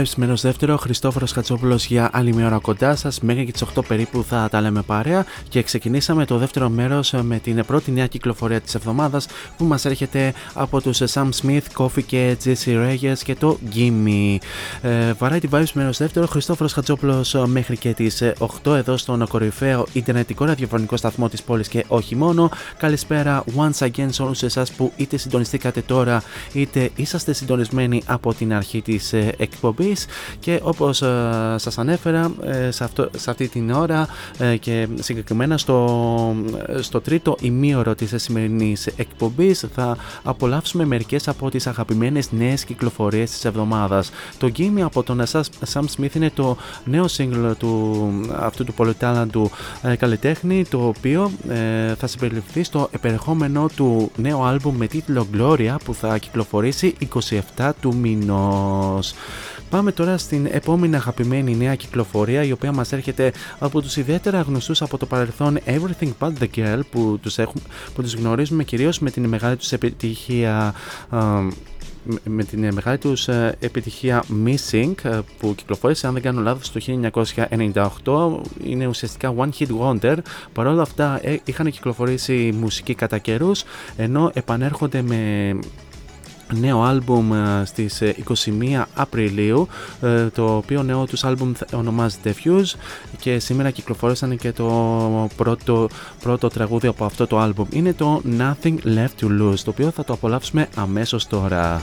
Vibes μέρο δεύτερο. Χριστόφορος Χατσόπουλο για άλλη μια ώρα κοντά σας. Μέχρι και τις 8 περίπου θα τα λέμε παρέα. Και ξεκινήσαμε το δεύτερο μέρος με την πρώτη νέα κυκλοφορία της εβδομάδας που μας έρχεται από τους Sam Smith, Coffee και Jesse Reyes και το Gimme. Ε, Variety Vibes μέρος δεύτερο. Χριστόφορος Χατσόπουλο μέχρι και τις 8 εδώ στον κορυφαίο Ιντερνετικό ραδιοφωνικό σταθμό της πόλης και όχι μόνο. Καλησπέρα once again σε όλους εσάς που είτε συντονιστήκατε τώρα είτε είσαστε συντονισμένοι από την αρχή της ε, εκπομπή και όπως ε, σας ανέφερα ε, σε, αυτό, σε αυτή την ώρα και συγκεκριμένα στο, στο τρίτο ημίωρο της σημερινής εκπομπής θα απολαύσουμε μερικές από τις αγαπημένες νέες κυκλοφορίες της εβδομάδας. Το Gimme από τον Sam Smith είναι το νέο single του αυτού του πολυτάλαντου καλλιτέχνη το οποίο θα συμπεριληφθεί στο επερχόμενο του νέου άλμπουμ με τίτλο Gloria που θα κυκλοφορήσει 27 του μηνός. Πάμε τώρα στην επόμενη αγαπημένη νέα κυκλοφορία η οποία μας έρχεται από τους ιδιαίτερα γνωστούς από το παρελθόν Everything But The Girl που τους, έχουμε, που τους γνωρίζουμε κυρίως με την μεγάλη τους επιτυχία με την μεγάλη τους ε, επιτυχία Missing ε, που κυκλοφόρησε αν δεν κάνω λάθος το 1998 είναι ουσιαστικά One Hit Wonder. Παρόλα αυτά ε, είχαν κυκλοφορήσει μουσική κατά καιρούς ενώ επανέρχονται με νέο άλμπουμ στις 21 Απριλίου το οποίο νέο τους άλμπουμ ονομάζεται Fuse και σήμερα κυκλοφόρησαν και το πρώτο, πρώτο τραγούδι από αυτό το άλμπουμ είναι το Nothing Left To Lose το οποίο θα το απολαύσουμε αμέσως τώρα.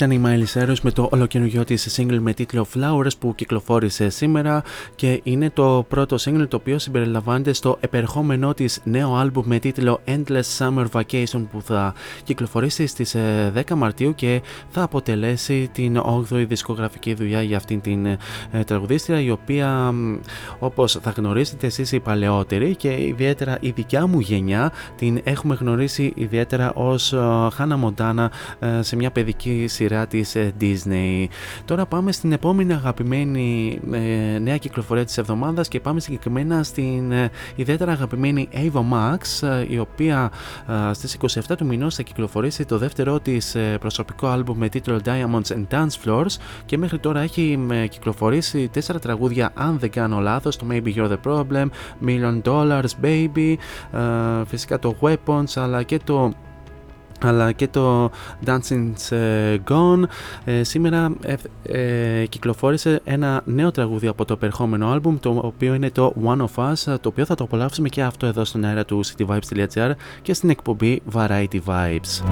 Ήταν η Miley Cyrus με το ολοκαινούριό της single με τίτλο Flowers που κυκλοφόρησε σήμερα και είναι το πρώτο single το οποίο συμπεριλαμβάνεται στο επερχόμενό της νέο album με τίτλο Endless Summer Vacation που θα κυκλοφορήσει στις ε, 10 Μαρτίου και θα αποτελέσει την 8η δισκογραφική δουλειά για αυτήν την ε, τραγουδίστρια η οποία όπως θα γνωρίζετε εσείς οι παλαιότεροι και ιδιαίτερα η δικιά μου γενιά την έχουμε γνωρίσει ιδιαίτερα ως ε, Χάνα Μοντάνα σε μια παιδική σειρά σειρά της ε, Disney. Τώρα πάμε στην επόμενη αγαπημένη ε, νέα κυκλοφορία της εβδομάδας και πάμε συγκεκριμένα στην ε, ιδιαίτερα αγαπημένη Ava Max η οποία στις 27 του μηνός θα κυκλοφορήσει το δεύτερό της προσωπικό άλμπου με τίτλο Diamonds and Dance Floors και μέχρι τώρα έχει κυκλοφορήσει τέσσερα τραγούδια αν δεν κάνω λάθος το Maybe You're the Problem, Million Dollars Baby φυσικά το Weapons αλλά και το αλλά και το Dancing's ε, Gone ε, σήμερα ε, κυκλοφόρησε ένα νέο τραγούδι από το περχόμενο άλμπουμ το οποίο είναι το One of Us το οποίο θα το απολαύσουμε και αυτό εδώ στον αέρα του cityvibes.gr και στην εκπομπή Variety Vibes.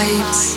lights.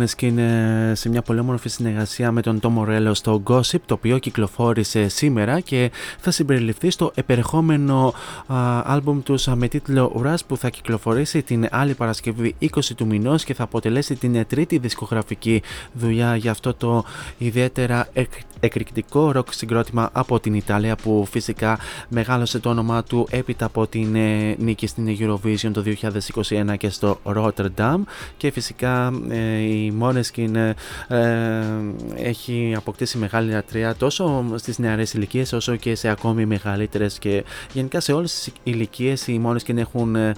Måneskin ε, σε μια πολύ όμορφη συνεργασία με τον Tom Morello στο Gossip, το οποίο κυκλοφόρησε σήμερα και θα συμπεριληφθεί στο επερχόμενο α, άλμπουμ τους α, με τίτλο Rush που θα κυκλοφορήσει την άλλη Παρασκευή 20 του μηνός και θα αποτελέσει την ε, τρίτη δισκογραφική δουλειά για αυτό το ιδιαίτερα εκ, εκρηκτικό ροκ συγκρότημα από την Ιταλία που φυσικά μεγάλωσε το όνομά του έπειτα από την ε, νίκη στην Eurovision το 2021 και στο Rotterdam και φυσικά ε, η Måneskin ε, ε, έχει αποκτήσει μεγάλη λατρεία τόσο στις νεαρές ηλικίες όσο και σε ακόμη μεγαλύτερες και γενικά σε όλες τις ηλικίες οι Måneskin έχουν, ε,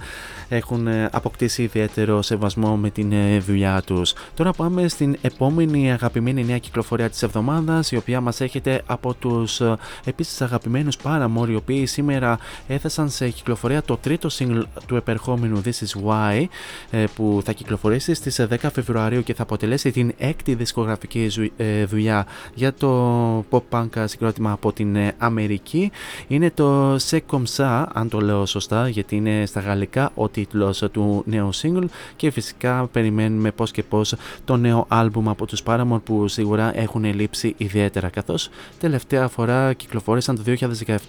έχουν ε, αποκτήσει ιδιαίτερο σεβασμό με την ε, δουλειά τους. Τώρα πάμε στην επόμενη αγαπημένη νέα κυκλοφορία της εβδομάδας η οποία μας έρχεται από τους ε, επίσης αγαπημένους Paramore οι οποίοι σήμερα έθεσαν σε κυκλοφορία το τρίτο single του επερχόμενου This Is Why ε, που θα κυκλοφορήσει στις ε, 10 Φεβρουαρίου και θα αποτελέσει την έκτη δισκογραφική ζου- ε, δουλειά για το pop punk συγκρότημα από την ε, Αμερική. Είναι το Se Comme Ça, αν το λέω σωστά, γιατί είναι στα γαλλικά ο τίτλος του νέου single και φυσικά περιμένουμε πώς και πώς το νέο άλμπουμ από τους Paramore που σίγουρα έχουν λείψει ιδιαίτερα καθώς τελευταία φορά κυκλοφόρησαν το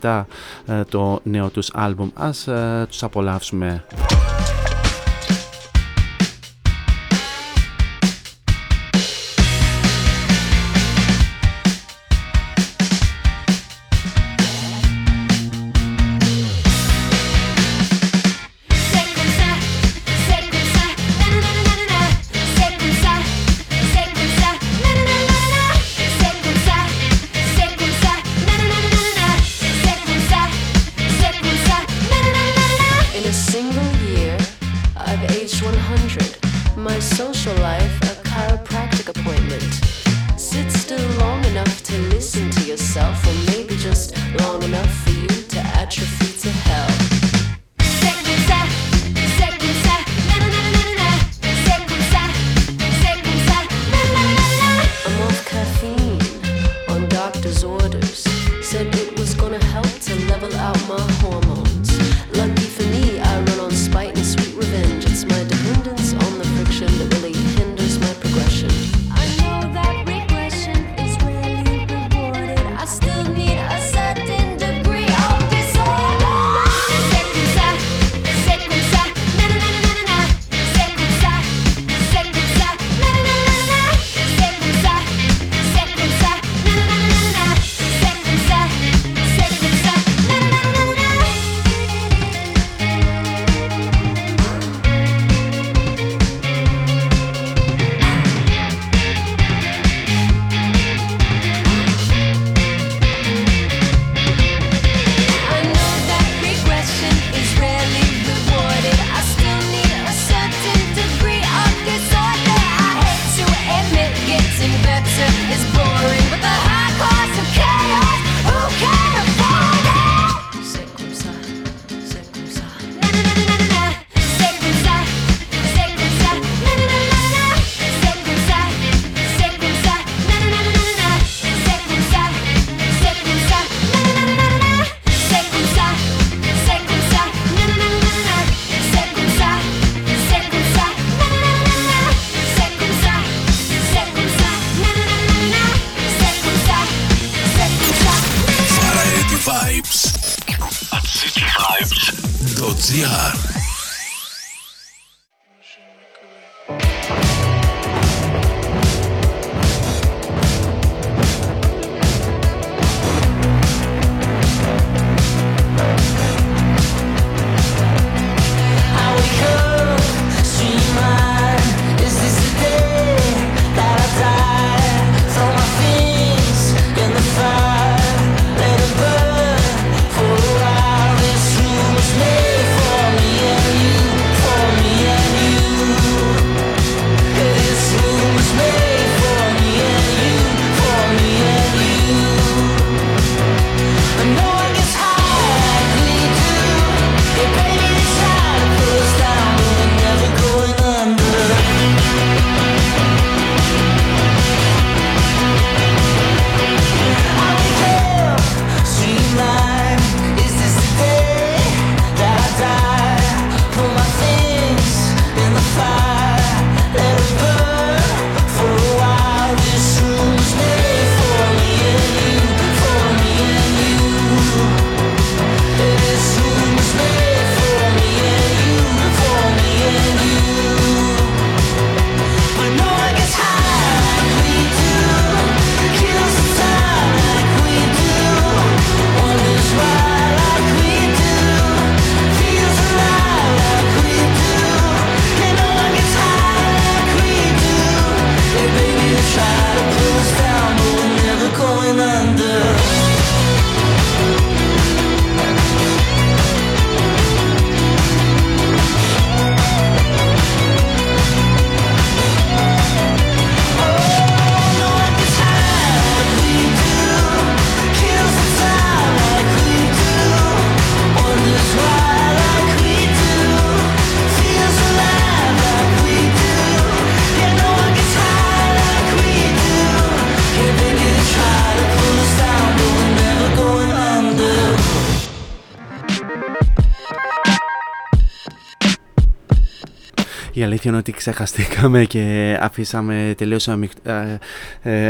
2017 ε, το νέο τους άλμπουμ. Ας ε, τους απολαύσουμε. Αλήθεια είναι ότι ξεχαστήκαμε και αφήσαμε τελείως αμικ- ε,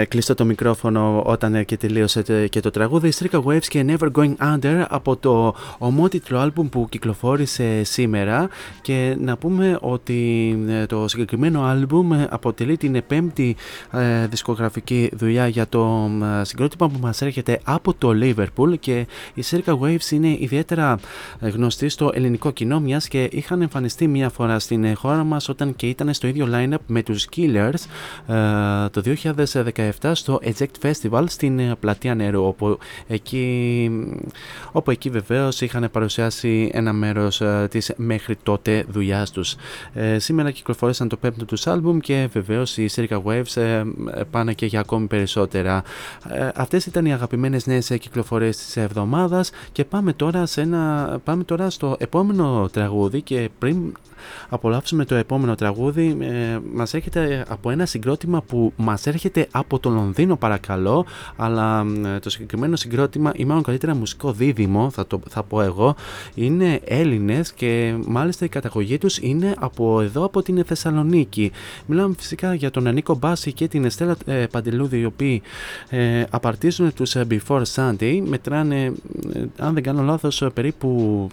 ε, κλειστό το μικρόφωνο όταν ε, και τελείωσε τε- και το τραγούδι Strika Waves και Never Going Under από το ομότιτλο άλμπουμ που κυκλοφόρησε σήμερα. Και να πούμε ότι ε, το συγκεκριμένο άλμπουμ ε, αποτελεί την πέμπτη ε, δισκογραφική δουλειά για το ε, συγκρότημα που μας έρχεται από το Liverpool. Και η Circa Waves είναι ιδιαίτερα ε, γνωστή στο ελληνικό κοινό μιας και είχαν εμφανιστεί μια φορά στην ε, χώρα μας όταν και ήταν στο ίδιο line-up με τους Killers ε, το 2017 στο Eject Festival στην ε, Πλατεία Νερού όπου εκεί, όπου εκεί βεβαίως είχαν παρουσιάσει ένα μέρος ε, της μέχρι τότε δουλειάς τους. Ε, σήμερα κυκλοφόρησαν το πέμπτο τους άλμπουμ και βεβαίως οι Circa Waves ε, πάνε και για ακόμη περισσότερα. Ε, αυτές ήταν οι αγαπημένες νέες ε, κυκλοφορίες της εβδομάδας και πάμε τώρα, σε ένα, πάμε τώρα στο επόμενο τραγούδι και πριν απολαύσουμε το επόμενο τραγούδι. Ε, μας έρχεται από ένα συγκρότημα που μας έρχεται από το Λονδίνο παρακαλώ αλλά ε, το συγκεκριμένο συγκρότημα ή μάλλον καλύτερα μουσικό δίδυμο θα, το, θα πω εγώ είναι Έλληνες και μάλιστα η καταγωγή τους είναι από εδώ από την Θεσσαλονίκη. Μιλάμε φυσικά για τον Ανίκο Μπάση και την Εστέλα ε, Παντελούδη οι οποίοι ε, απαρτίζουν τους ε, Before Sunday. Μετράνε ε, αν δεν κάνω λάθος ε, περίπου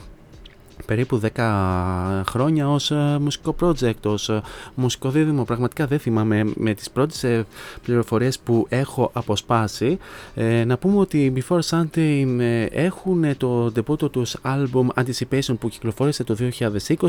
περίπου 10 χρόνια ως ε, μουσικό project, ως ε, μουσικό δίδυμο. Πραγματικά δεν θυμάμαι με τις πρώτες ε, πληροφορίες που έχω αποσπάσει. Ε, να πούμε ότι οι Before Sunday ε, έχουν το ντεπούτο τους album Anticipation που κυκλοφόρησε το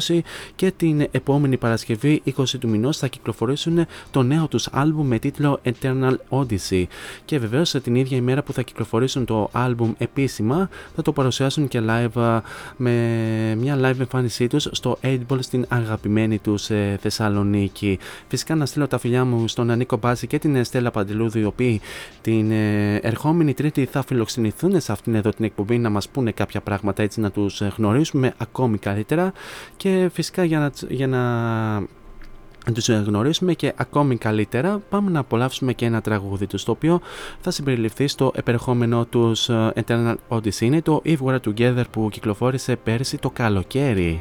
2020 και την επόμενη Παρασκευή 20 του μηνός θα κυκλοφορήσουν το νέο τους album με τίτλο Eternal Odyssey και βεβαίως την ίδια ημέρα που θα κυκλοφορήσουν το album επίσημα θα το παρουσιάσουν και live ε, με μια live εμφάνισή τους στο 8ball στην αγαπημένη τους ε, Θεσσαλονίκη. Φυσικά να στείλω τα φιλιά μου στον Ανίκο Μπάση και την Στέλλα Παντελούδη οι οποίοι την ε, ερχόμενη Τρίτη θα φιλοξενηθούν σε αυτήν εδώ την εκπομπή να μας πούνε κάποια πράγματα έτσι να τους ε, γνωρίσουμε ακόμη καλύτερα και φυσικά για να, για να να τους γνωρίσουμε και ακόμη καλύτερα πάμε να απολαύσουμε και ένα τραγούδι τους το οποίο θα συμπεριληφθεί στο επερχόμενο τους ε, Eternal Odyssey. Είναι το If We're Together που κυκλοφόρησε πέρσι το καλοκαίρι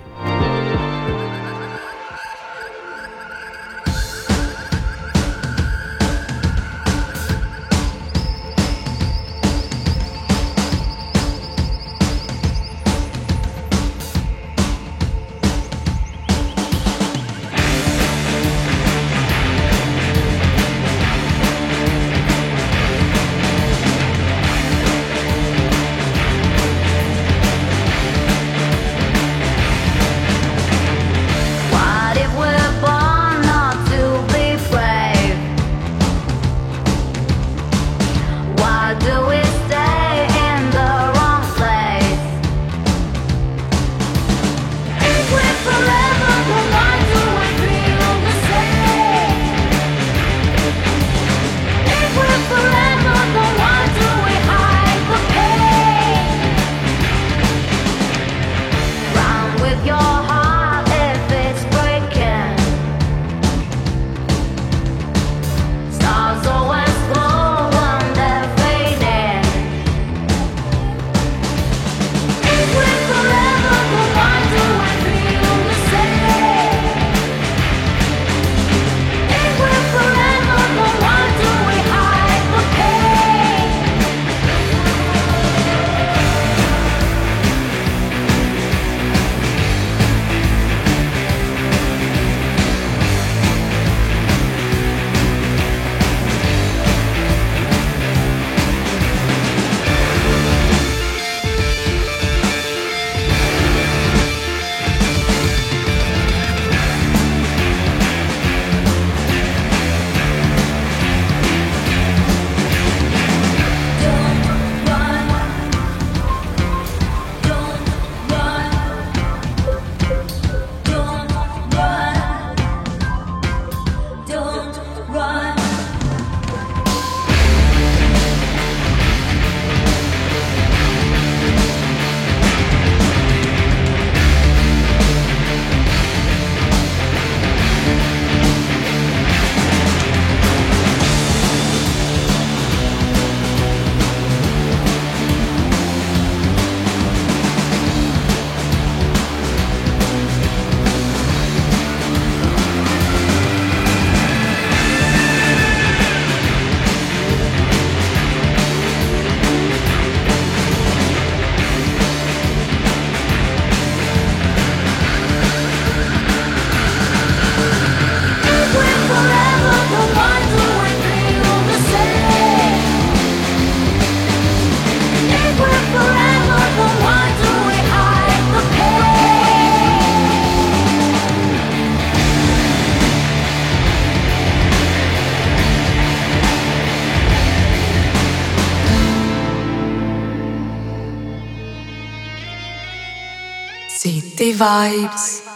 Vibes.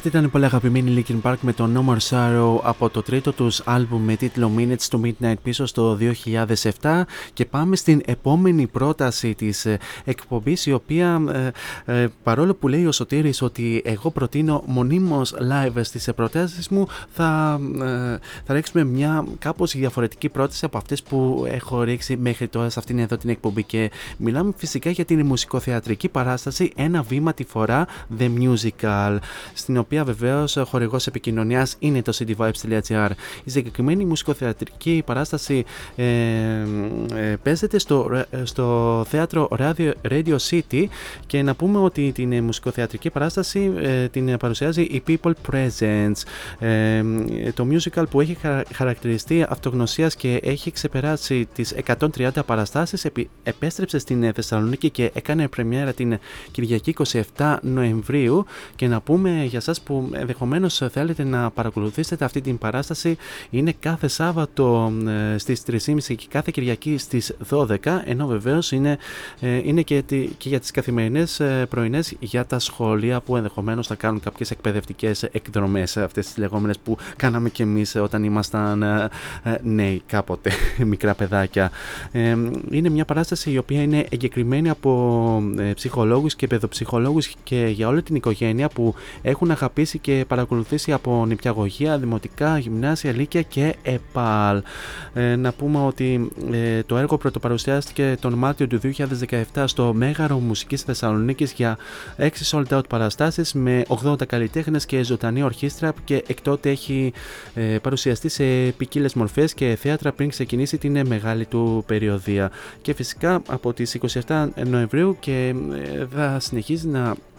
Αυτή ήταν η πολύ αγαπημένη Linkin Park με το No More Sorrow από το τρίτο τους άλμπουμ με τίτλο Minutes to Midnight πίσω στο 2007 και πάμε στην επόμενη πρόταση της ε, εκπομπής η οποία ε, ε, παρόλο που λέει ο Σωτήρης ότι εγώ προτείνω μονίμως live στις ε, προτάσεις μου θα, ε, θα ρίξουμε μια κάπως διαφορετική πρόταση από αυτές που έχω ρίξει μέχρι τώρα σε αυτήν εδώ την εκπομπή και μιλάμε φυσικά για την μουσικοθεατρική παράσταση ένα βήμα τη φορά The Musical στην οποία βεβαίως χορηγός επικοινωνίας είναι το cityvibes.gr. Η συγκεκριμένη μουσικοθεατρική παράσταση ε, ε, παίζεται στο, ε, στο θέατρο Radio, Radio City και να πούμε ότι την ε, μουσικοθεατρική παράσταση ε, την παρουσιάζει η People Presents. Ε, το musical που έχει χαρα- χαρακτηριστεί αυτογνωσίας και έχει ξεπεράσει τις 130 παραστάσεις επι- επέστρεψε στην ε, Θεσσαλονίκη και έκανε πρεμιέρα την Κυριακή 27 Νοεμβρίου και να πούμε για σας που ενδεχομένως θέλετε να παρακολουθήσετε αυτή την παράσταση είναι κάθε Σάββατο ε, στις 3.30 και κάθε Κυριακή στις 12 ενώ βεβαίως είναι, ε, είναι και, τη- και για τις καθημερινές ε, πρωινές για τα σχολεία που ενδεχομένως θα κάνουν κάποιες εκπαιδευτικές εκδρομές αυτές τις λεγόμενες που κάναμε και εμείς όταν ήμασταν ε, ε, νέοι κάποτε, [LAUGHS] μικρά παιδάκια. Ε, είναι μια παράσταση η οποία είναι εγκεκριμένη από ε, ψυχολόγους και παιδοψυχολόγους και για όλη την οικογένεια που έχουν αγαπήσει αγαπήσει και παρακολουθήσει από νηπιαγωγεία, δημοτικά, γυμνάσια, λύκεια και ΕΠΑΛ. Ε, να πούμε ότι ε, το έργο πρωτοπαρουσιάστηκε τον Μάρτιο του 2017 στο Μέγαρο Μουσικής Θεσσαλονίκης για 6 sold out παραστάσεις με 80 καλλιτέχνες και ζωντανή ορχήστρα και εκ τότε έχει ε, παρουσιαστεί σε ποικίλες μορφές και θέατρα πριν ξεκινήσει την μεγάλη του περιοδία. Και φυσικά από τις 27 Νοεμβρίου και ε, θα συνεχίζει να ε,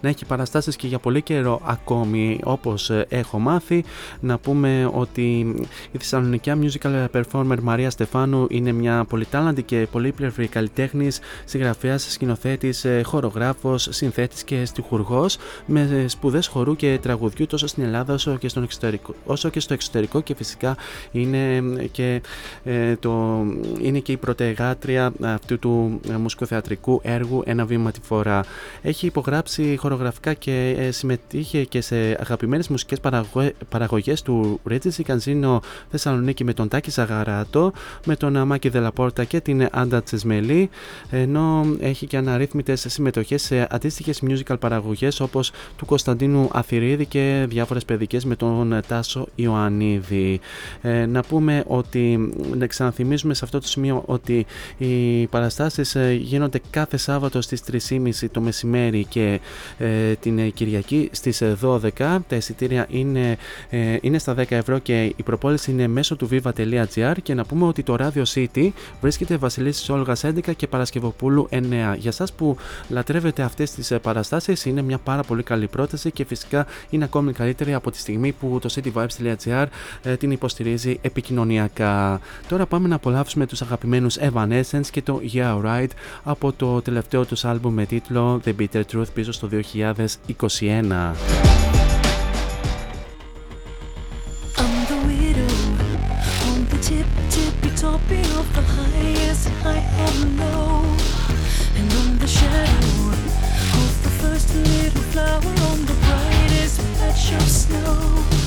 να έχει παραστάσεις και για πολύ καιρό ακόμη όπως ε, έχω μάθει να πούμε ότι η Θεσσαλονικιά musical performer Μαρία Στεφάνου είναι μια πολυτάλαντη και πολύπλευρη καλλιτέχνης, συγγραφέας, σκηνοθέτης, ε, χορογράφος, συνθέτης και στιχουργός με σπουδές χορού και τραγουδιού τόσο στην Ελλάδα όσο και, στον εξωτερικό, όσο και στο εξωτερικό και φυσικά είναι και, το, είναι και η πρωτεγάτρια αυτού του μουσικοθεατρικού έργου «Ένα βήμα τη φορά». Έχει υπογράψει χορογραφικά και ε, συμμετείχε και σε αγαπημένες μουσικές παραγωγές του Ρέτζι Κανζίνο Θεσσαλονίκη με τον Τάκη Ζαγαράτο, με τον Μάκη Δελαπόρτα και την Άντα Τσεσμελή, ενώ έχει και αναρρύθμιτες συμμετοχές σε αντίστοιχες musical παραγωγές όπως του Κωνσταντίνου Αθυρίδη και διάφορες παιδικές με τον Τάσο Ιωαννίδη. Ε, να πούμε ότι, να ξαναθυμίσουμε σε αυτό το σημείο ότι οι παραστάσεις ε, γίνονται κάθε Σάββατο στις 3.30 το μεσημέρι και ε, την Κυριακή στις 12. Τα εισιτήρια είναι, ε, είναι στα 10 ευρώ και η προπόληση είναι μέσω του viva.gr και να πούμε ότι το Radio City βρίσκεται Βασιλίσσης Όλγας 11 και Παρασκευοπούλου 9. Για σας που λατρεύετε αυτές τις ε, παραστάσεις είναι μια πάρα πολύ καλή πρόταση και φυσικά είναι ακόμη καλύτερη από τη στιγμή που το cityvibes.gr ε, την υποστηρίζει επικοινωνιακά. Τώρα πάμε να απολαύσουμε τους αγαπημένους Evanescence και το Yeah Right από το τελευταίο τους άλμπουμ με τίτλο The Bitter Truth πίσω στο 2021. Everything we ever wanted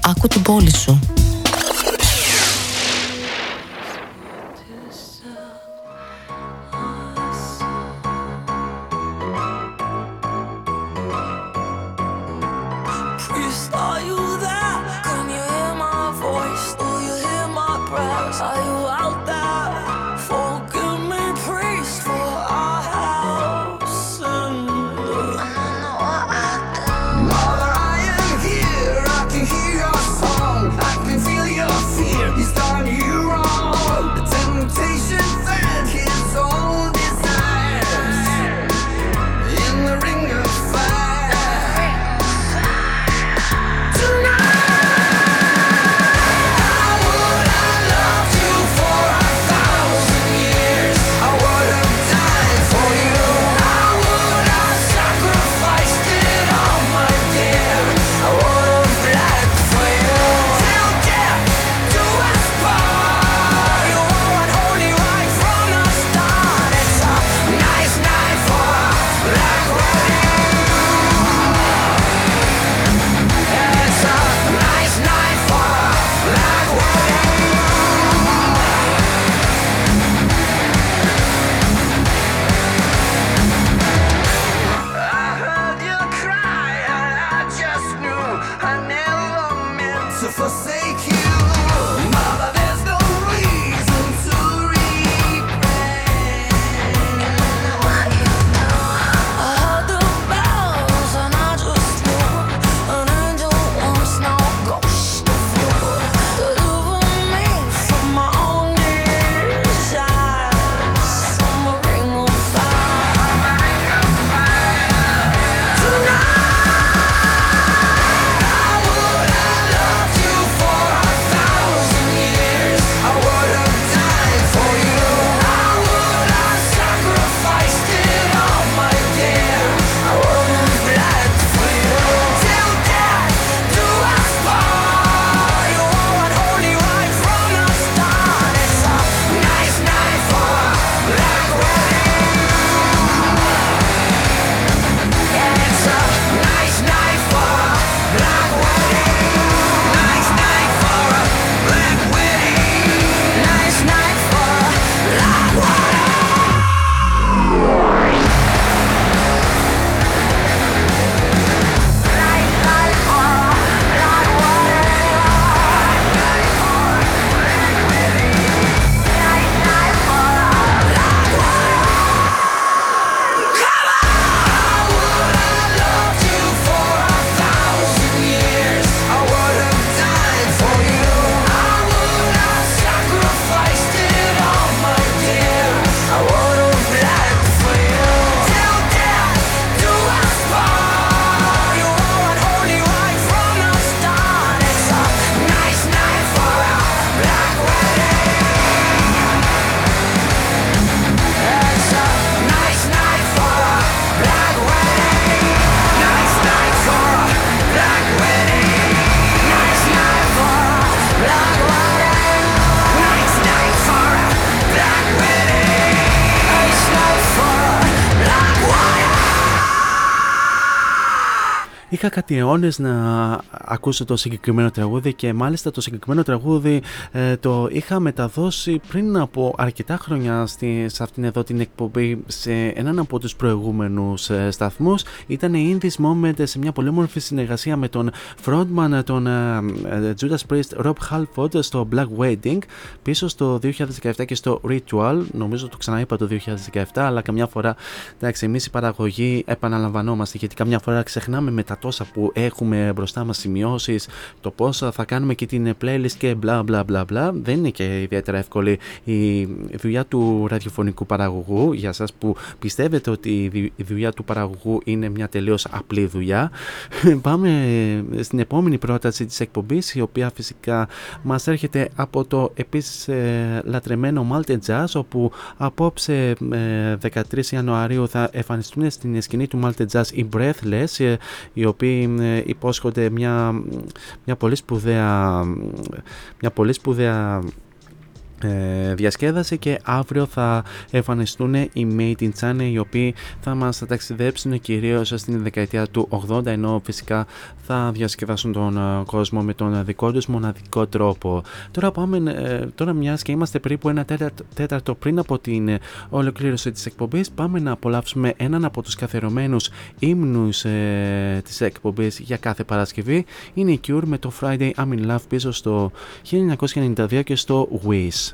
Άκου την πόλη σου. Κάτι αιώνες να ακούσω το συγκεκριμένο τραγούδι και μάλιστα το συγκεκριμένο τραγούδι ε, το είχα μεταδώσει πριν από αρκετά χρόνια στη, σε αυτήν εδώ την εκπομπή σε έναν από τους προηγούμενους ε, σταθμούς. Ήταν η In This Moment σε μια πολύ όμορφη συνεργασία με τον frontman τον ε, ε, Judas Priest Rob Halford στο Black Wedding πίσω στο 2017 και στο Ritual. Νομίζω το ξαναείπα το 2017 αλλά καμιά φορά εντάξει εμείς η παραγωγή επαναλαμβανόμαστε γιατί καμιά φορά ξεχνάμε με τα τόσα που έχουμε μπροστά μας σημειώσεις το πώς θα κάνουμε και την playlist και μπλα μπλα μπλα μπλα δεν είναι και ιδιαίτερα εύκολη η δουλειά του ραδιοφωνικού παραγωγού. Για σας που πιστεύετε ότι η δου- η δουλειά του παραγωγού είναι μια τελείως απλή δουλειά [LAUGHS] πάμε στην επόμενη πρόταση της εκπομπής η οποία φυσικά μας έρχεται από το επίσης ε, λατρεμένο Malte Jazz όπου απόψε ε, 13 Ιανουαρίου θα εμφανιστούν στην σκηνή του Malte Jazz οι Breathless ε, οι οποίοι ε, υπόσχονται μια, μια πολύ σπουδαία μια πολύ σπουδαία ε, διασκέδασε και αύριο θα εμφανιστούν οι Made in China οι οποίοι θα μας θα ταξιδέψουν κυρίως στην δεκαετία του 80 ενώ φυσικά θα διασκεδάσουν τον ε, κόσμο με τον δικό τους μοναδικό τρόπο. Τώρα πάμε, ε, τώρα μιας και είμαστε περίπου ένα τέταρτο, τέταρτο πριν από την ολοκλήρωση της εκπομπής πάμε να απολαύσουμε έναν από τους καθερωμένους ύμνους ε, της εκπομπής για κάθε Παρασκευή είναι η Cure με το Friday I'm in Love πίσω στο 1992 και στο Wish.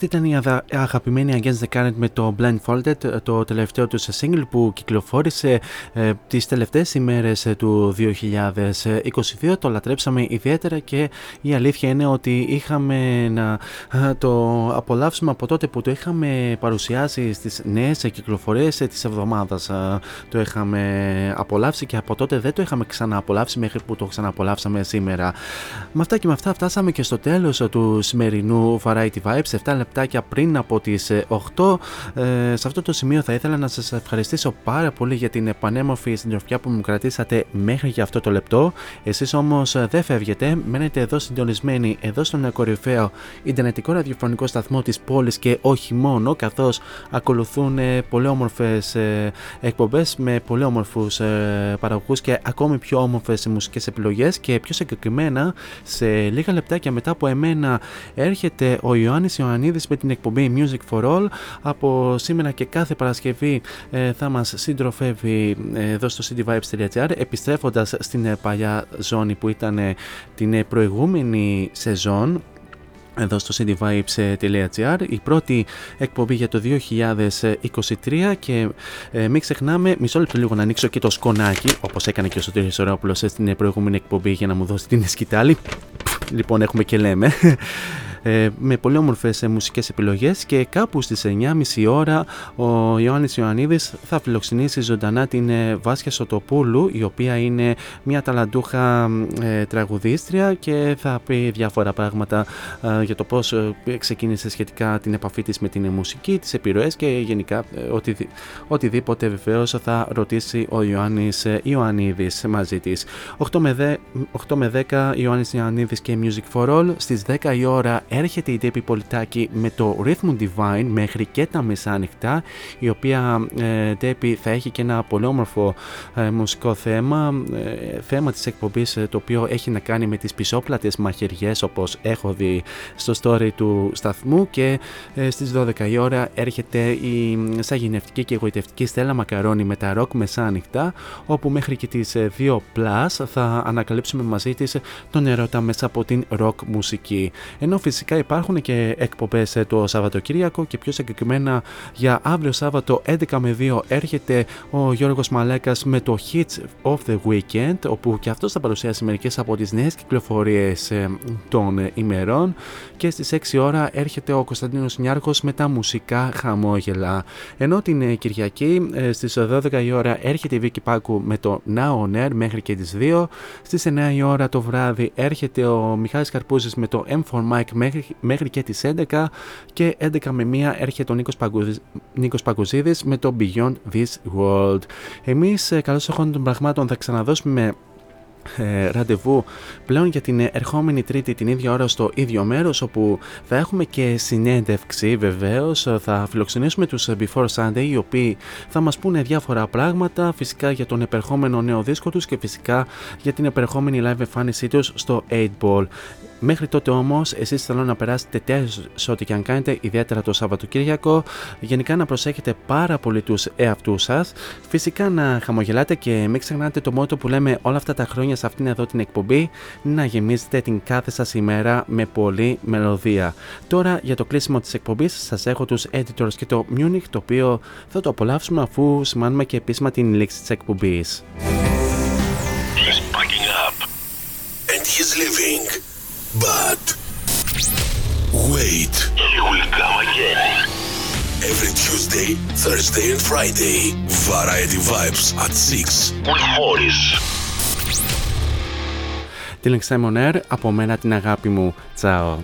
Αυτή ήταν η αδα- αγαπημένη Against the Current με το Blindfolded, το τελευταίο τους single που κυκλοφόρησε ε, τις τελευταίες ημέρες ε, του 2022. Το λατρέψαμε ιδιαίτερα και η αλήθεια είναι ότι είχαμε να α, το απολαύσουμε από τότε που το είχαμε παρουσιάσει στις νέες κυκλοφορίες ε, της εβδομάδας. Α, Το είχαμε απολαύσει και από τότε δεν το είχαμε ξανααπολαύσει μέχρι που το ξανααπολαύσαμε σήμερα. Με αυτά και με αυτά φτάσαμε και στο τέλος του σημερινού Variety Vibes 7 λεπτάκια πριν από τις ε, 8 ε, σε αυτό το σημείο θα ήθελα να σας ευχαριστήσω πάρα πολύ για την επανέμορφη συντροφιά που μου κρατήσατε μέχρι για αυτό το λεπτό. Εσείς όμως ε, δεν φεύγετε. Μένετε εδώ συντονισμένοι εδώ στον κορυφαίο Ιντερνετικό ραδιοφωνικό σταθμό της πόλης και όχι μόνο καθώς ακολουθούν ε, πολύ όμορφες ε, εκπομπές με πολύ όμορφους ε, παραγωγούς και ακόμη πιο όμορφες μουσικές επιλογές και πιο συγκεκριμένα σε λίγα λεπτάκια μετά από εμένα έρχεται ο Ιωάννης Ιωαννίδης με την εκπομπή Music for All. Από σήμερα και κάθε Παρασκευή ε, θα μας συντροφεύει ε, εδώ στο cityvibes.gr επιστρέφοντας στην ε, παλιά ζώνη που ήταν ε, την ε, προηγούμενη σεζόν εδώ στο cityvibes.gr η πρώτη εκπομπή για το 2023 και ε, μην ξεχνάμε, μισό λεπτό λίγο να ανοίξω και το σκονάκι όπως έκανε και ο Σωτήρης Σωρόπουλος στην προηγούμενη εκπομπή για να μου δώσει την σκητάλη λοιπόν έχουμε και λέμε ε, με πολύ όμορφες ε, μουσικές επιλογές και κάπου στις 9.30 ώρα ο Ιωάννης Ιωαννίδης θα φιλοξενήσει ζωντανά την ε, Βάσια Σωτοπούλου η οποία είναι μια ταλαντούχα ε, τραγουδίστρια και θα πει διάφορα πράγματα ε, για το πώς ε, ξεκίνησε σχετικά την επαφή της με την μουσική, τις επιρροές και γενικά ε, οτι, οτιδήποτε βεβαίως θα ρωτήσει ο Ιωάννης ε, Ιωαννίδης μαζί της. 8 με, δε, 8 με 10 Ιωάννης Ιωαννίδης και Music for All στις 10 η ώρα έρχεται η Ντέπη Πολιτάκη με το Rhythm Divine μέχρι και τα μεσάνυχτα η οποία ε, Ντέπη θα έχει και ένα πολύ όμορφο ε, μουσικό θέμα ε, θέμα της εκπομπής ε, το οποίο έχει να κάνει με τις πισόπλατες μαχαιριές όπως έχω δει στο story του σταθμού και ε, στις 12 η ώρα έρχεται η σαγηνευτική και εγωιτευτική Στέλλα Μακαρόνη με τα ροκ μεσάνυχτα όπου μέχρι και τις ε, 2 plus θα ανακαλύψουμε μαζί της τον ερώτα μέσα από την ροκ μουσική. Ενώ φυσικά υπάρχουν και εκπομπές ε, το Σαββατοκύριακο και πιο συγκεκριμένα για αύριο Σάββατο 11 με 2 έρχεται ο Γιώργος Μαλέκας με το Hits of the Weekend όπου και αυτός θα παρουσιάσει μερικές από τις νέες κυκλοφορίες ε, των ε, ημερών. Και στις 6 ώρα έρχεται ο Κωνσταντίνος Νιάρχος με τα μουσικά χαμόγελα. Ενώ την ε, Κυριακή ε, στις 12 η ώρα έρχεται η Βίκη Πάκου με το Now On Air μέχρι και τις 2 στις 9 η ώρα το βράδυ έρχεται ο Μιχάλης Καρπούζης με το M for Mike μέχρι, μέχρι και τις 11 και 11 με 1 έρχεται ο Νίκος, Παγκουζ... Νίκος Παγκουζίδης με το Beyond This World. Εμείς ε, καλώς εχόντων των πραγμάτων. Θα ξαναδώσουμε ε, ραντεβού πλέον για την ερχόμενη Τρίτη την ίδια ώρα στο ίδιο μέρος όπου θα έχουμε και συνέντευξη βεβαίως. Θα φιλοξενήσουμε τους Before Sunday οι οποίοι θα μας πούνε διάφορα πράγματα φυσικά για τον επερχόμενο νέο δίσκο τους και φυσικά για την επερχόμενη live εμφάνισή τους στο 8 Ball Μέχρι τότε όμως, εσείς θέλω να περάσετε τέλο σε ό,τι και αν κάνετε, ιδιαίτερα το Σαββατοκύριακο. Γενικά να προσέχετε πάρα πολύ τους εαυτούς σας. Φυσικά να χαμογελάτε και μην ξεχνάτε το μότο που λέμε όλα αυτά τα χρόνια σε αυτήν εδώ την εκπομπή. Να γεμίζετε την κάθε σας ημέρα με πολλή μελωδία. Τώρα για το κλείσιμο της εκπομπής σας έχω τους editors και το Munich το οποίο θα το απολαύσουμε αφού σημάνουμε και επίσημα την λήξη της εκπομπής. He's packing up and he's leaving. But wait, he will come again. Every Tuesday, Thursday, and Friday, Variety Vibes at 6 with Morris. Την Simon Air, από μένα την αγάπη μου. Τσάω.